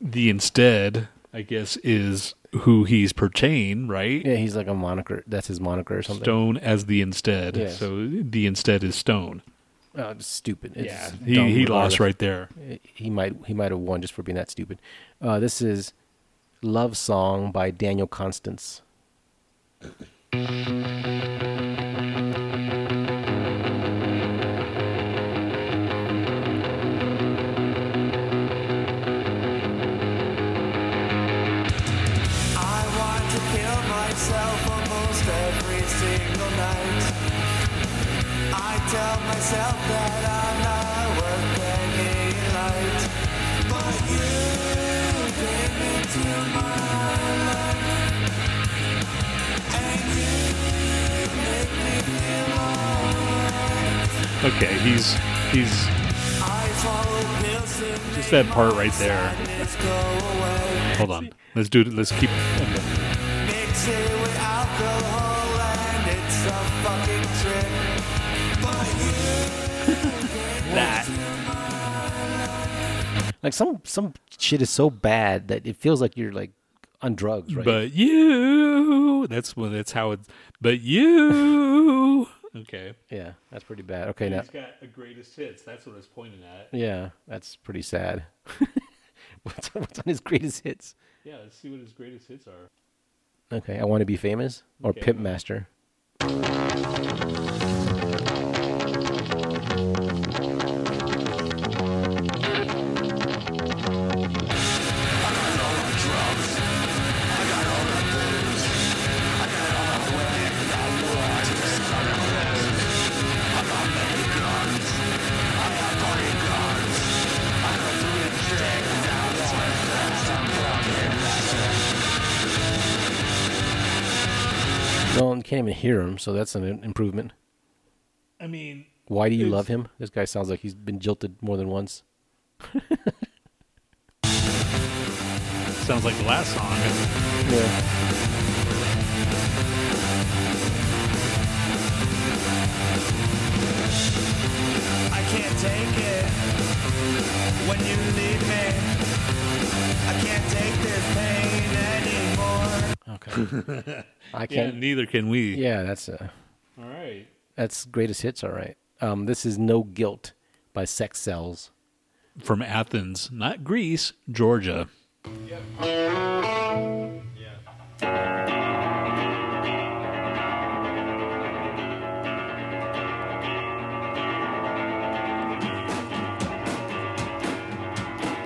the instead, I guess, is who he's portraying, right? Yeah, he's like a moniker. That's his moniker or something. Stone as the instead. Yes. So the instead is Stone. It's stupid. It's Yeah, he- he lost right there. He might he might have won just for being that stupid. Uh, this is "Love Song" by Daniel Constance. Tell myself that I'm not worth any light. But you came into my life. And you make me feel alright. Okay, he's he's I swallow pills to just that part right there. let's go away. Hold on, let's do it. Let's keep. Mix Like some some shit is so bad that it feels like you're like on drugs, right? But you, that's when that's how it's. But you, okay. yeah, that's pretty bad. Okay, now He's got a greatest hits. That's what I was pointing at. yeah, that's pretty sad. what's, what's on his greatest hits? Yeah, let's see what his greatest hits are. Okay, I want to be famous or Okay. Pimp Master. Even so that's an improvement. I mean, Why do you love him? This guy sounds like he's been jilted more than once. sounds like the last song. Yeah. I can't take it when you leave me. I can't take this pain anymore. Okay. I Yeah, can't. neither can we. Yeah, that's uh, All right. that's greatest hits. All right. Um, this is No Guilt by Sex Cells. From Athens, not Greece, Georgia.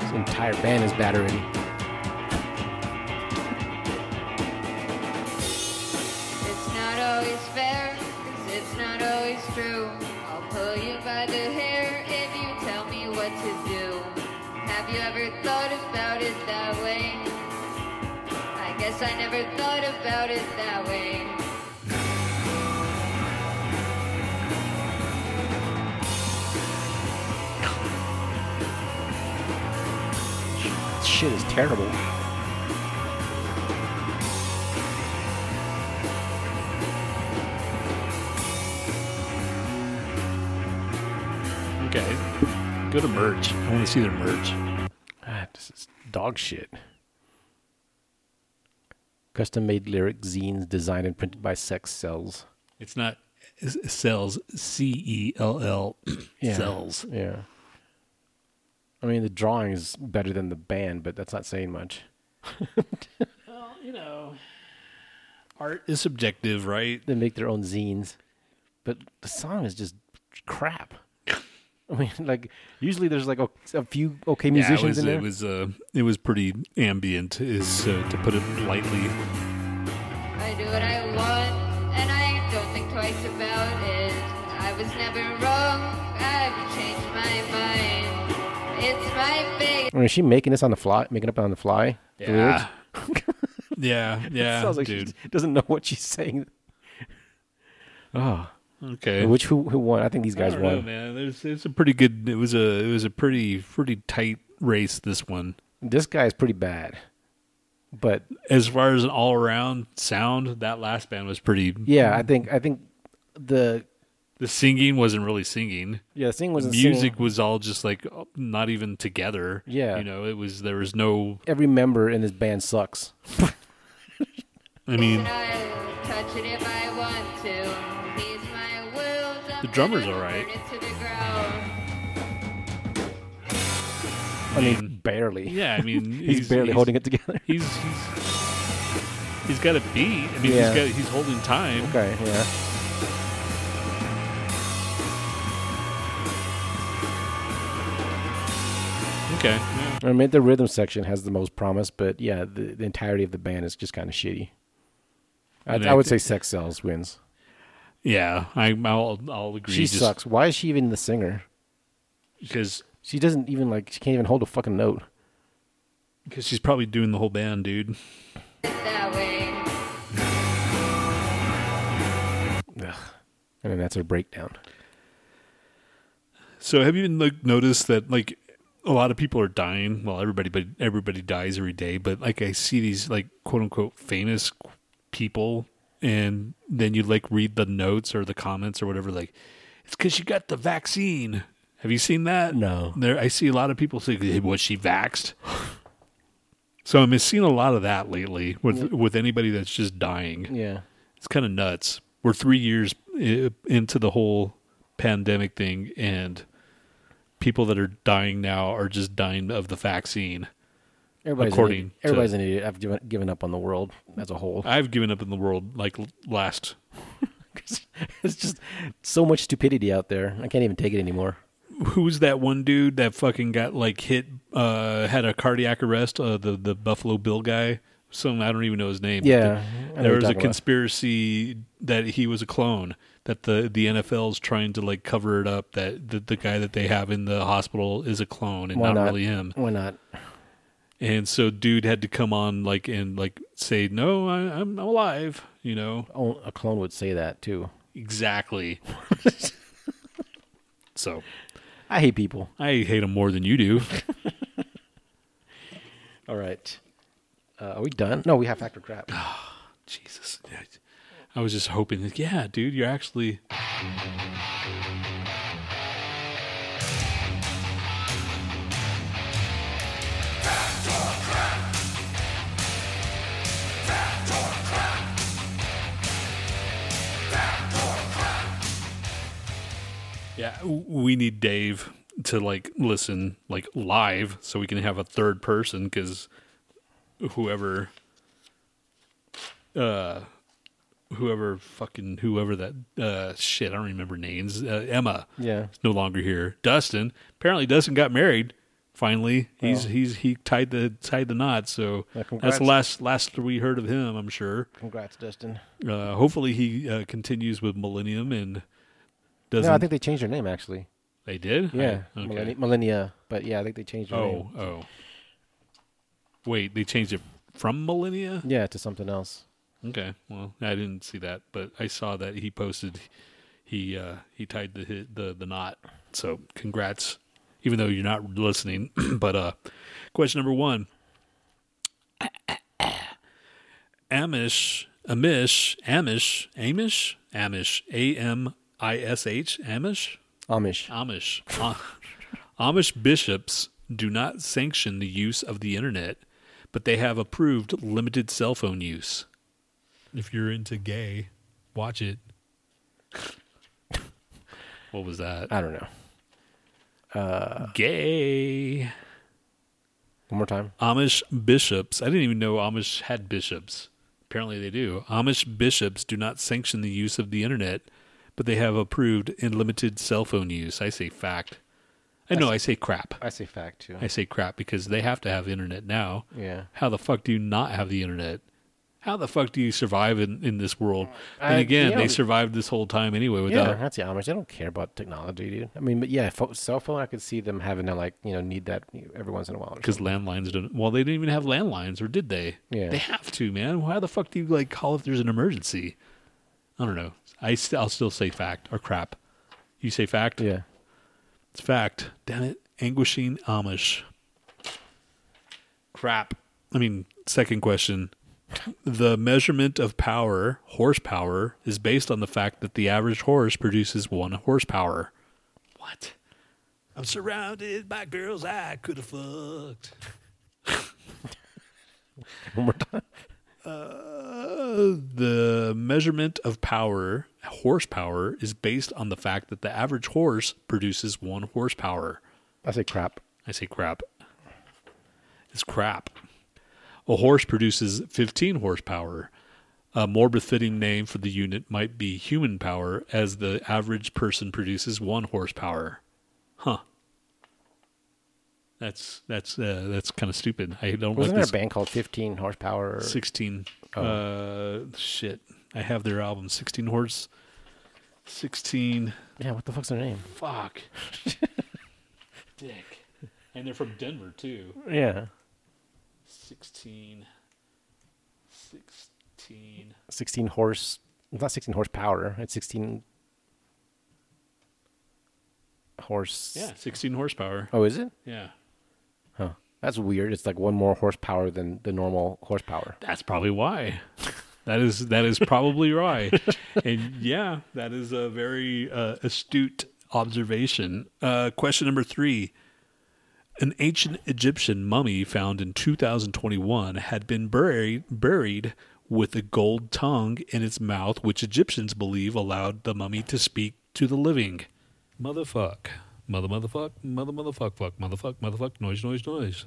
This entire band is battering. It's true. I'll pull you by the hair if you tell me what to do. Have you ever thought about it that way? I guess I never thought about it that way. Shit is terrible. Go to merch. I want to see their merch. Ah, this is dog shit. Custom made lyric zines designed and printed by Sex Cells. It's not sells C E L L Yeah. cells. Yeah. I mean, the drawing is better than the band, but that's not saying much. Well, you know, art is subjective, right? They make their own zines, but the song is just crap. I mean, like usually there's like a, a few okay musicians yeah, in it there. was, It was uh, it was pretty ambient, is uh, to put it lightly. I do what I want, and I don't think twice about it. I was never wrong, I've changed my mind. It's my fate. I mean, is she making this on the fly, making up on the fly? the lyrics? Yeah, It yeah, sounds like dude. she doesn't know what she's saying. Oh, Okay. Which who who won? I think these guys I don't won. know, man. There's it's a pretty good. It was a it was a pretty pretty tight race. This one, This guy is pretty bad, but as far as an all around sound, that last band was pretty. yeah, I think I think the The singing wasn't really singing. Yeah, the singing wasn't Music singing. was all just like not even together. Yeah. you know, it was there was no. every member in this band sucks. I mean, the drummer's all right. Burn it to the ground. I mean, barely. Yeah, I mean, he's, barely holding it together. He's he's he's got a beat. I mean, Yeah. he's got he's holding time. Okay, yeah. Okay. yeah. I mean, the rhythm section has the most promise, but yeah, the, the entirety of the band is just kind of shitty. I, And I would say Sex Cells wins. Yeah, I, I'll I'll agree. She just sucks. Why is she even the singer? because She doesn't even like. She can't even hold a fucking note. because she's probably doing the whole band, dude. That way. Ugh. And then that's her breakdown. So have you even like noticed that like a lot of people are dying? Well, everybody but everybody dies every day, but like I see these like quote unquote famous people and then you like read the notes or the comments or whatever like it's cuz you got the vaccine. Have you seen that? No. There, I see a lot of people say, "Hey, "Was she vaxxed?" so I'm seeing a lot of that lately with with anybody that's just dying. Yeah. It's kind of nuts. We're three years eh, into the whole pandemic thing, and people that are dying now are just dying of the vaccine. Everybody's according an idiot. everybody's to, an idiot. I've given, given up on the world as a whole. I've given up in the world like last. it's just so much stupidity out there. I can't even take it anymore. Who's that one dude that fucking got like hit? Uh, had a cardiac arrest. Uh, the the Buffalo Bill guy. Some I don't even know his name. Yeah, the- there was a talking about. conspiracy that he was a clone. That the the NFL's trying to like cover it up. That the, the guy that they have in the hospital is a clone and Why not, not? really him. Why not? And so, dude had to come on like and like say, "No, I, I'm alive." You know, Oh, a clone would say that too. exactly. so, I hate people. I hate them more than you do. All right. Uh, are we done? No, we have factor crap. Jesus, I was just hoping. that, Yeah, dude, you're actually. Yeah, we need Dave to like listen like live so we can have a third person because whoever uh whoever fucking whoever that uh shit I don't remember names uh, Emma Yeah. is no longer here Dustin apparently Dustin got married finally he's Oh. he's he tied the tied the knot so that's the last last we heard of him I'm sure Congrats, Dustin. uh hopefully he uh, continues with Millennium and doesn't No, I think they changed their name actually. they did Yeah, I- okay. millennia, millennia. But yeah, I think they changed their Oh, name. oh. Wait, they changed it from Millennia? Yeah, to something else. Okay. Well, I didn't see that, but I saw that he posted he uh he tied the hit, the the knot. So, congrats even though you're not listening. but uh question number 1. Amish, Amish, Amish, Amish, Amish, A M I S H, Amish, Amish, Amish, Ah- Amish bishops do not sanction the use of the internet, but they have approved limited cell phone use. If you're into gay, watch it. what was that? I don't know. Uh, gay. One more time. Amish bishops. I didn't even know Amish had bishops. Apparently they do. Amish bishops do not sanction the use of the internet, but they have approved unlimited cell phone use. I say fact. I know I say crap. I say fact too. I say crap because they have to have internet now. Yeah. How the fuck do you not have the internet? How the fuck do you survive in, in this world? I- and again, yeah, they survived this whole time anyway Yeah, without that's the Amish. They don't care about technology, dude. I mean, but yeah, pho- cell phone. I could see them having to like you know need that every once in a while. because landlines don't. Well, they didn't even have landlines, or did they? Yeah. They have to, man. Why the fuck do you like call if there's an emergency? I don't know. I st- I'll still say fact or crap. You say fact? Yeah. It's fact. Damn it. Anguishing Amish. Crap. I mean, second question. The measurement of power, horsepower, is based on the fact that the average horse produces one horsepower. What? I'm surrounded by girls I could have fucked. One more time. Uh, the measurement of power, horsepower, is based on the fact that the average horse produces one horsepower. I say crap. I say crap. It's crap. A horse produces 15 horsepower. A more befitting name for the unit might be human power, as the average person produces one horsepower. That's that's uh, that's kind of stupid. I don't Wasn't like there this. a band called Fifteen Horsepower? 16. Oh. Uh, shit. I have their album, 16 Horse. 16. Yeah, what the fuck's their name? Fuck. Dick. And they're from Denver, too. Yeah. 16. 16. Sixteen horse. It's not sixteen horsepower. It's sixteen horse. Yeah, 16 horsepower. Oh, is it? Yeah. That's weird. It's like one more horsepower than the normal horsepower. That's probably why. That is that is probably why. and yeah, that is a very uh, astute observation. Uh, question number three. An ancient Egyptian mummy found in 2021 had been buried, buried with a gold tongue in its mouth, which Egyptians believe allowed the mummy to speak to the living. Motherfuck. Mother, motherfuck. Mother, motherfuck. Fuck. Motherfuck. Motherfuck. Noise, noise, noise.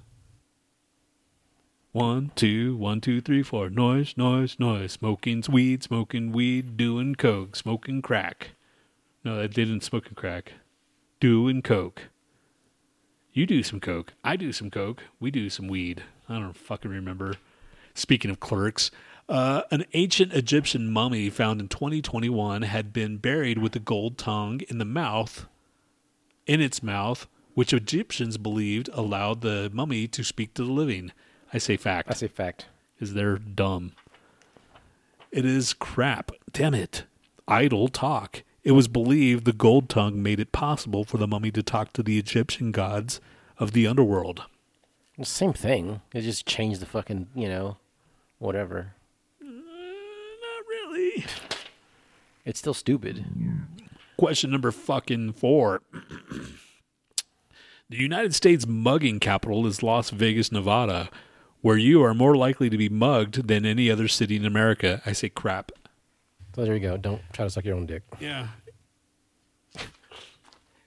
One, two, one, two, three, four. Noise, noise, noise. Smoking weed, smoking weed, doing coke, smoking crack. No, they didn't smoking crack. Doing coke. You do some coke. I do some coke. We do some weed. I don't fucking remember. Speaking of clerks, uh, an ancient Egyptian mummy found in 2021 had been buried with a gold tongue in the mouth, in its mouth, which Egyptians believed allowed the mummy to speak to the living. I say fact. I say fact. Is they're dumb. It is crap. Damn it. Idle talk. It was believed the gold tongue made it possible for the mummy to talk to the Egyptian gods of the underworld. Well, same thing. It just changed the fucking, you know, whatever. Mm, not really. It's still stupid. Question number fucking four. the United States mugging capital is Las Vegas, Nevada, where you are more likely to be mugged than any other city in America. I say crap. So there you go. Don't try to suck your own dick. Yeah.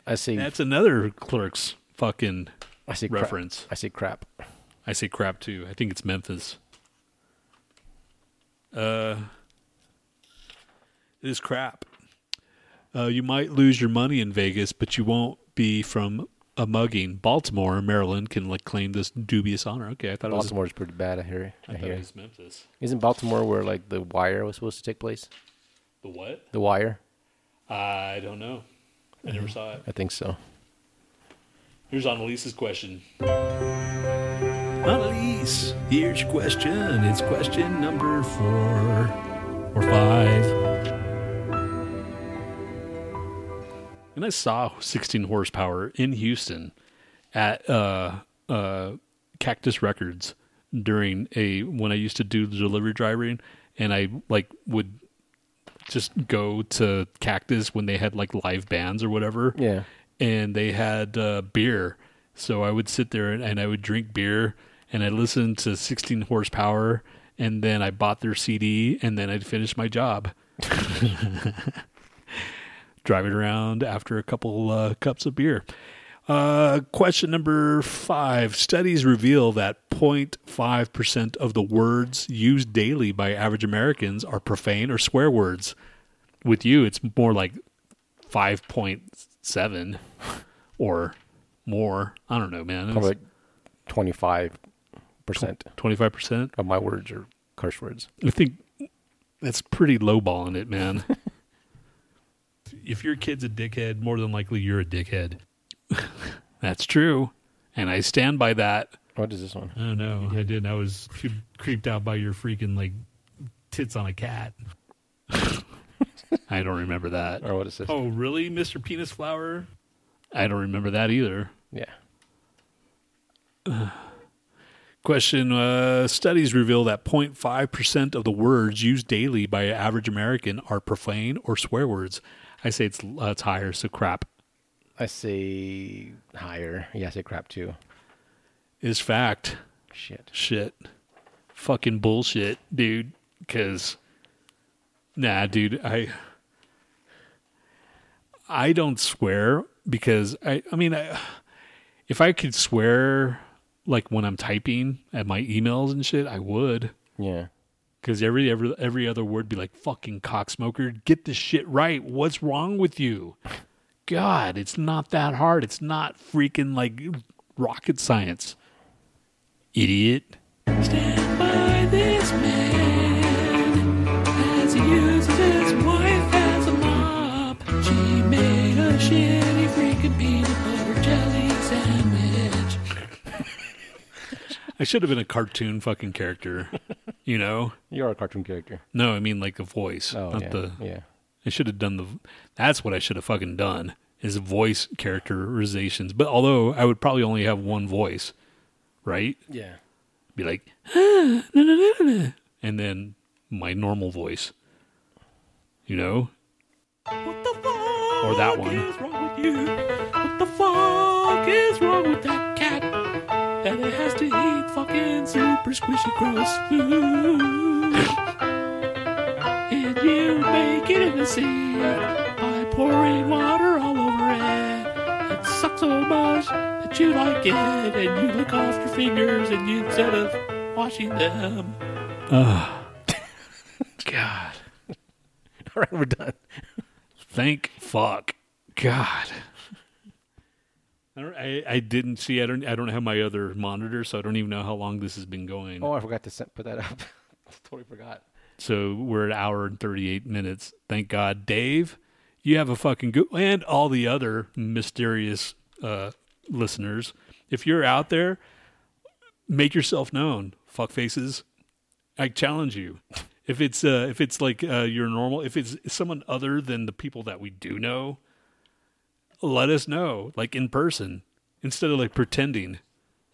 I see. That's another Clerks fucking I see crap. reference. I see crap. I say crap too. I think it's Memphis. Uh, it is crap. Uh, you might lose your money in Vegas, but you won't be from a mugging. Baltimore, Maryland, can like claim this dubious honor. Okay, I thought Baltimore's pretty bad. I hear. I I, thought hear. it was Memphis. Isn't Baltimore where like the Wire was supposed to take place? The what? The Wire. I don't know. I never saw it. I think so. Here's Annalise's question. Annalise, here's your question. It's question number four or five. And I saw 16 horsepower in Houston at uh, uh, Cactus Records during a when I used to do the delivery driving, and I like would just go to Cactus when they had like live bands or whatever Yeah. and they had uh, beer. So I would sit there and, and I would drink beer and I listened to 16 horsepower and then I bought their CD and then I'd finish my job. Driving around after a couple uh, cups of beer. Uh, question number five. Studies reveal that 0.5% of the words used daily by average Americans are profane or swear words. With you, it's more like 5.7 or more. I don't know, man. Probably like twenty five percent. Twenty five percent of my words are curse words. I think that's pretty lowballing it, man. if your kid's a dickhead, more than likely you're a dickhead. that's true, and I stand by that. What is this one? I don't know. I didn't. I was creeped out by your freaking like tits on a cat. I don't remember that. Or what is this? Oh, really, Mister Penis Flower? I don't remember that either. Yeah. Question uh, Studies reveal that 0.5% of the words used daily by an average American are profane or swear words. I say it's, uh, it's higher, so crap I say higher. Yeah, I say crap too. is fact. Shit. Shit. Fucking bullshit, dude. Because, nah, dude, I. I don't swear because I. I mean, I, if I could swear, like when I'm typing at my emails and shit, I would. Yeah. Because every every every other word be like fucking cocksmoker. Get this shit right. What's wrong with you? God, it's not that hard. It's not freaking like rocket science. Idiot. Stand by this man I should have been a cartoon fucking character, you know. You are a cartoon character. No, I mean like the voice, Oh, not yeah, the. yeah. I should have done the. That's what I should have fucking done is voice characterizations. But although I would probably only have one voice, right? Yeah. Be like, "Ah, na, na, na, na," and then my normal voice, you know, or that one. Fucking super squishy gross food. And you make it in the sink by pouring water all over it. It sucks so much that you like it, and you lick off your fingers, and you instead of washing them. Ugh. God. All right, we're done. Thank fuck. God. I, don't, I, I didn't see. I don't. I don't have my other monitor, so I don't even know how long this has been going. Oh, I forgot to set, put that up. totally forgot. So we're at hour and thirty eight minutes. Thank God, Dave. You have a fucking good, and all the other mysterious uh, listeners. If you're out there, make yourself known. Fuck faces. I challenge you. If it's uh, if it's like uh, your normal, if it's someone other than the people that we do know, let us know, like in person, instead of like pretending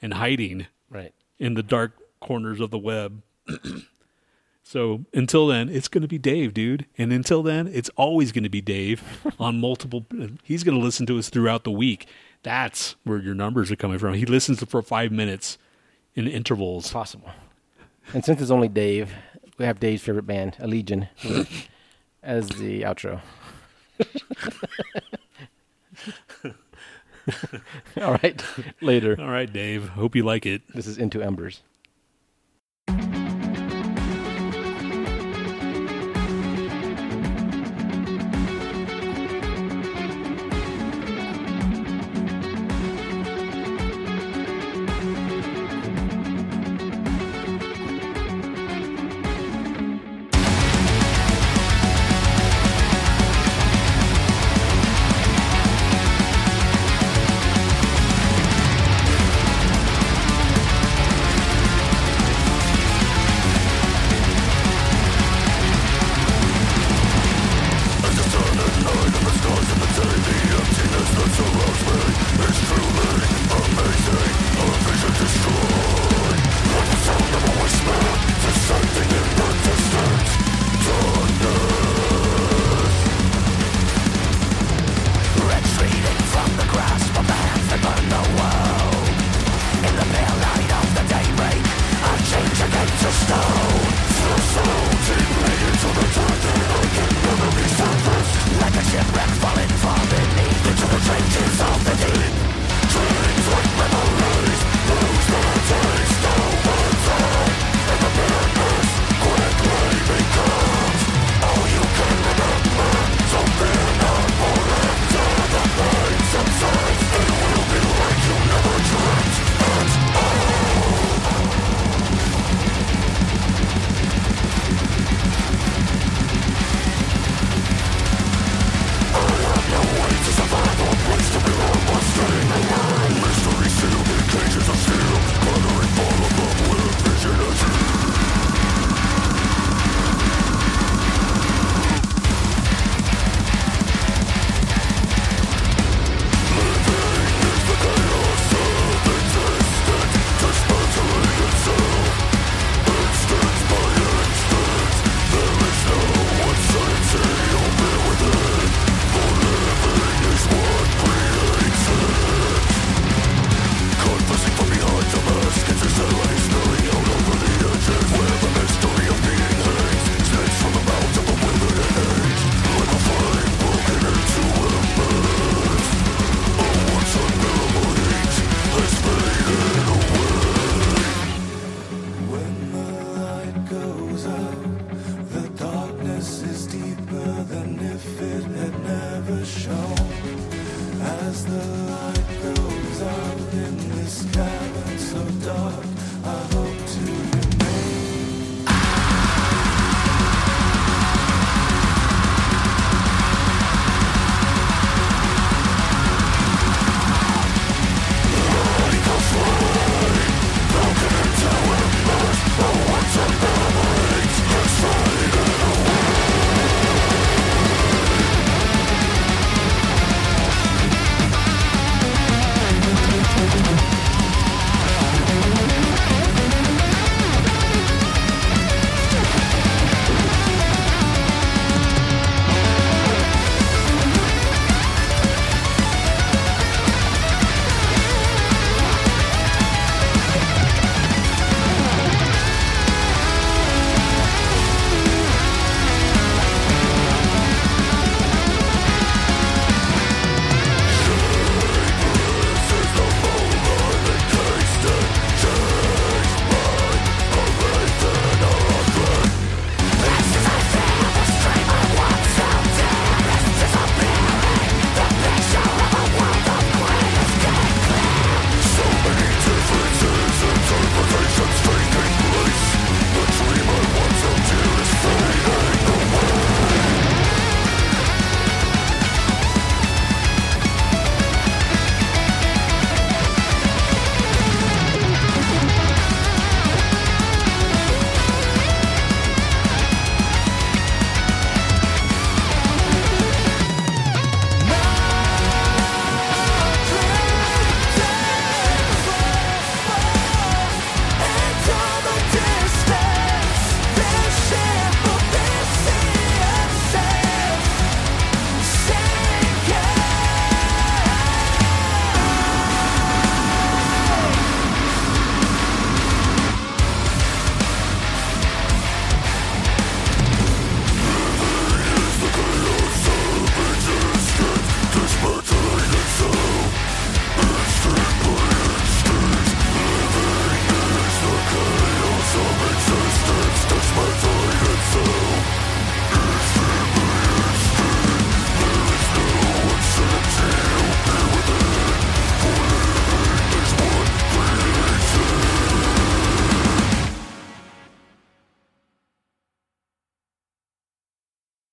and hiding Right. in the dark corners of the web. so until then, it's going to be Dave, dude. And until then, it's always going to be Dave on multiple. He's going to listen to us throughout the week. That's where your numbers are coming from. He listens for five minutes in intervals. Possible. And since it's only Dave, we have Dave's favorite band, Allegiant, as the outro. All right. Later. All right, Dave. Hope you like it. This is Into Embers.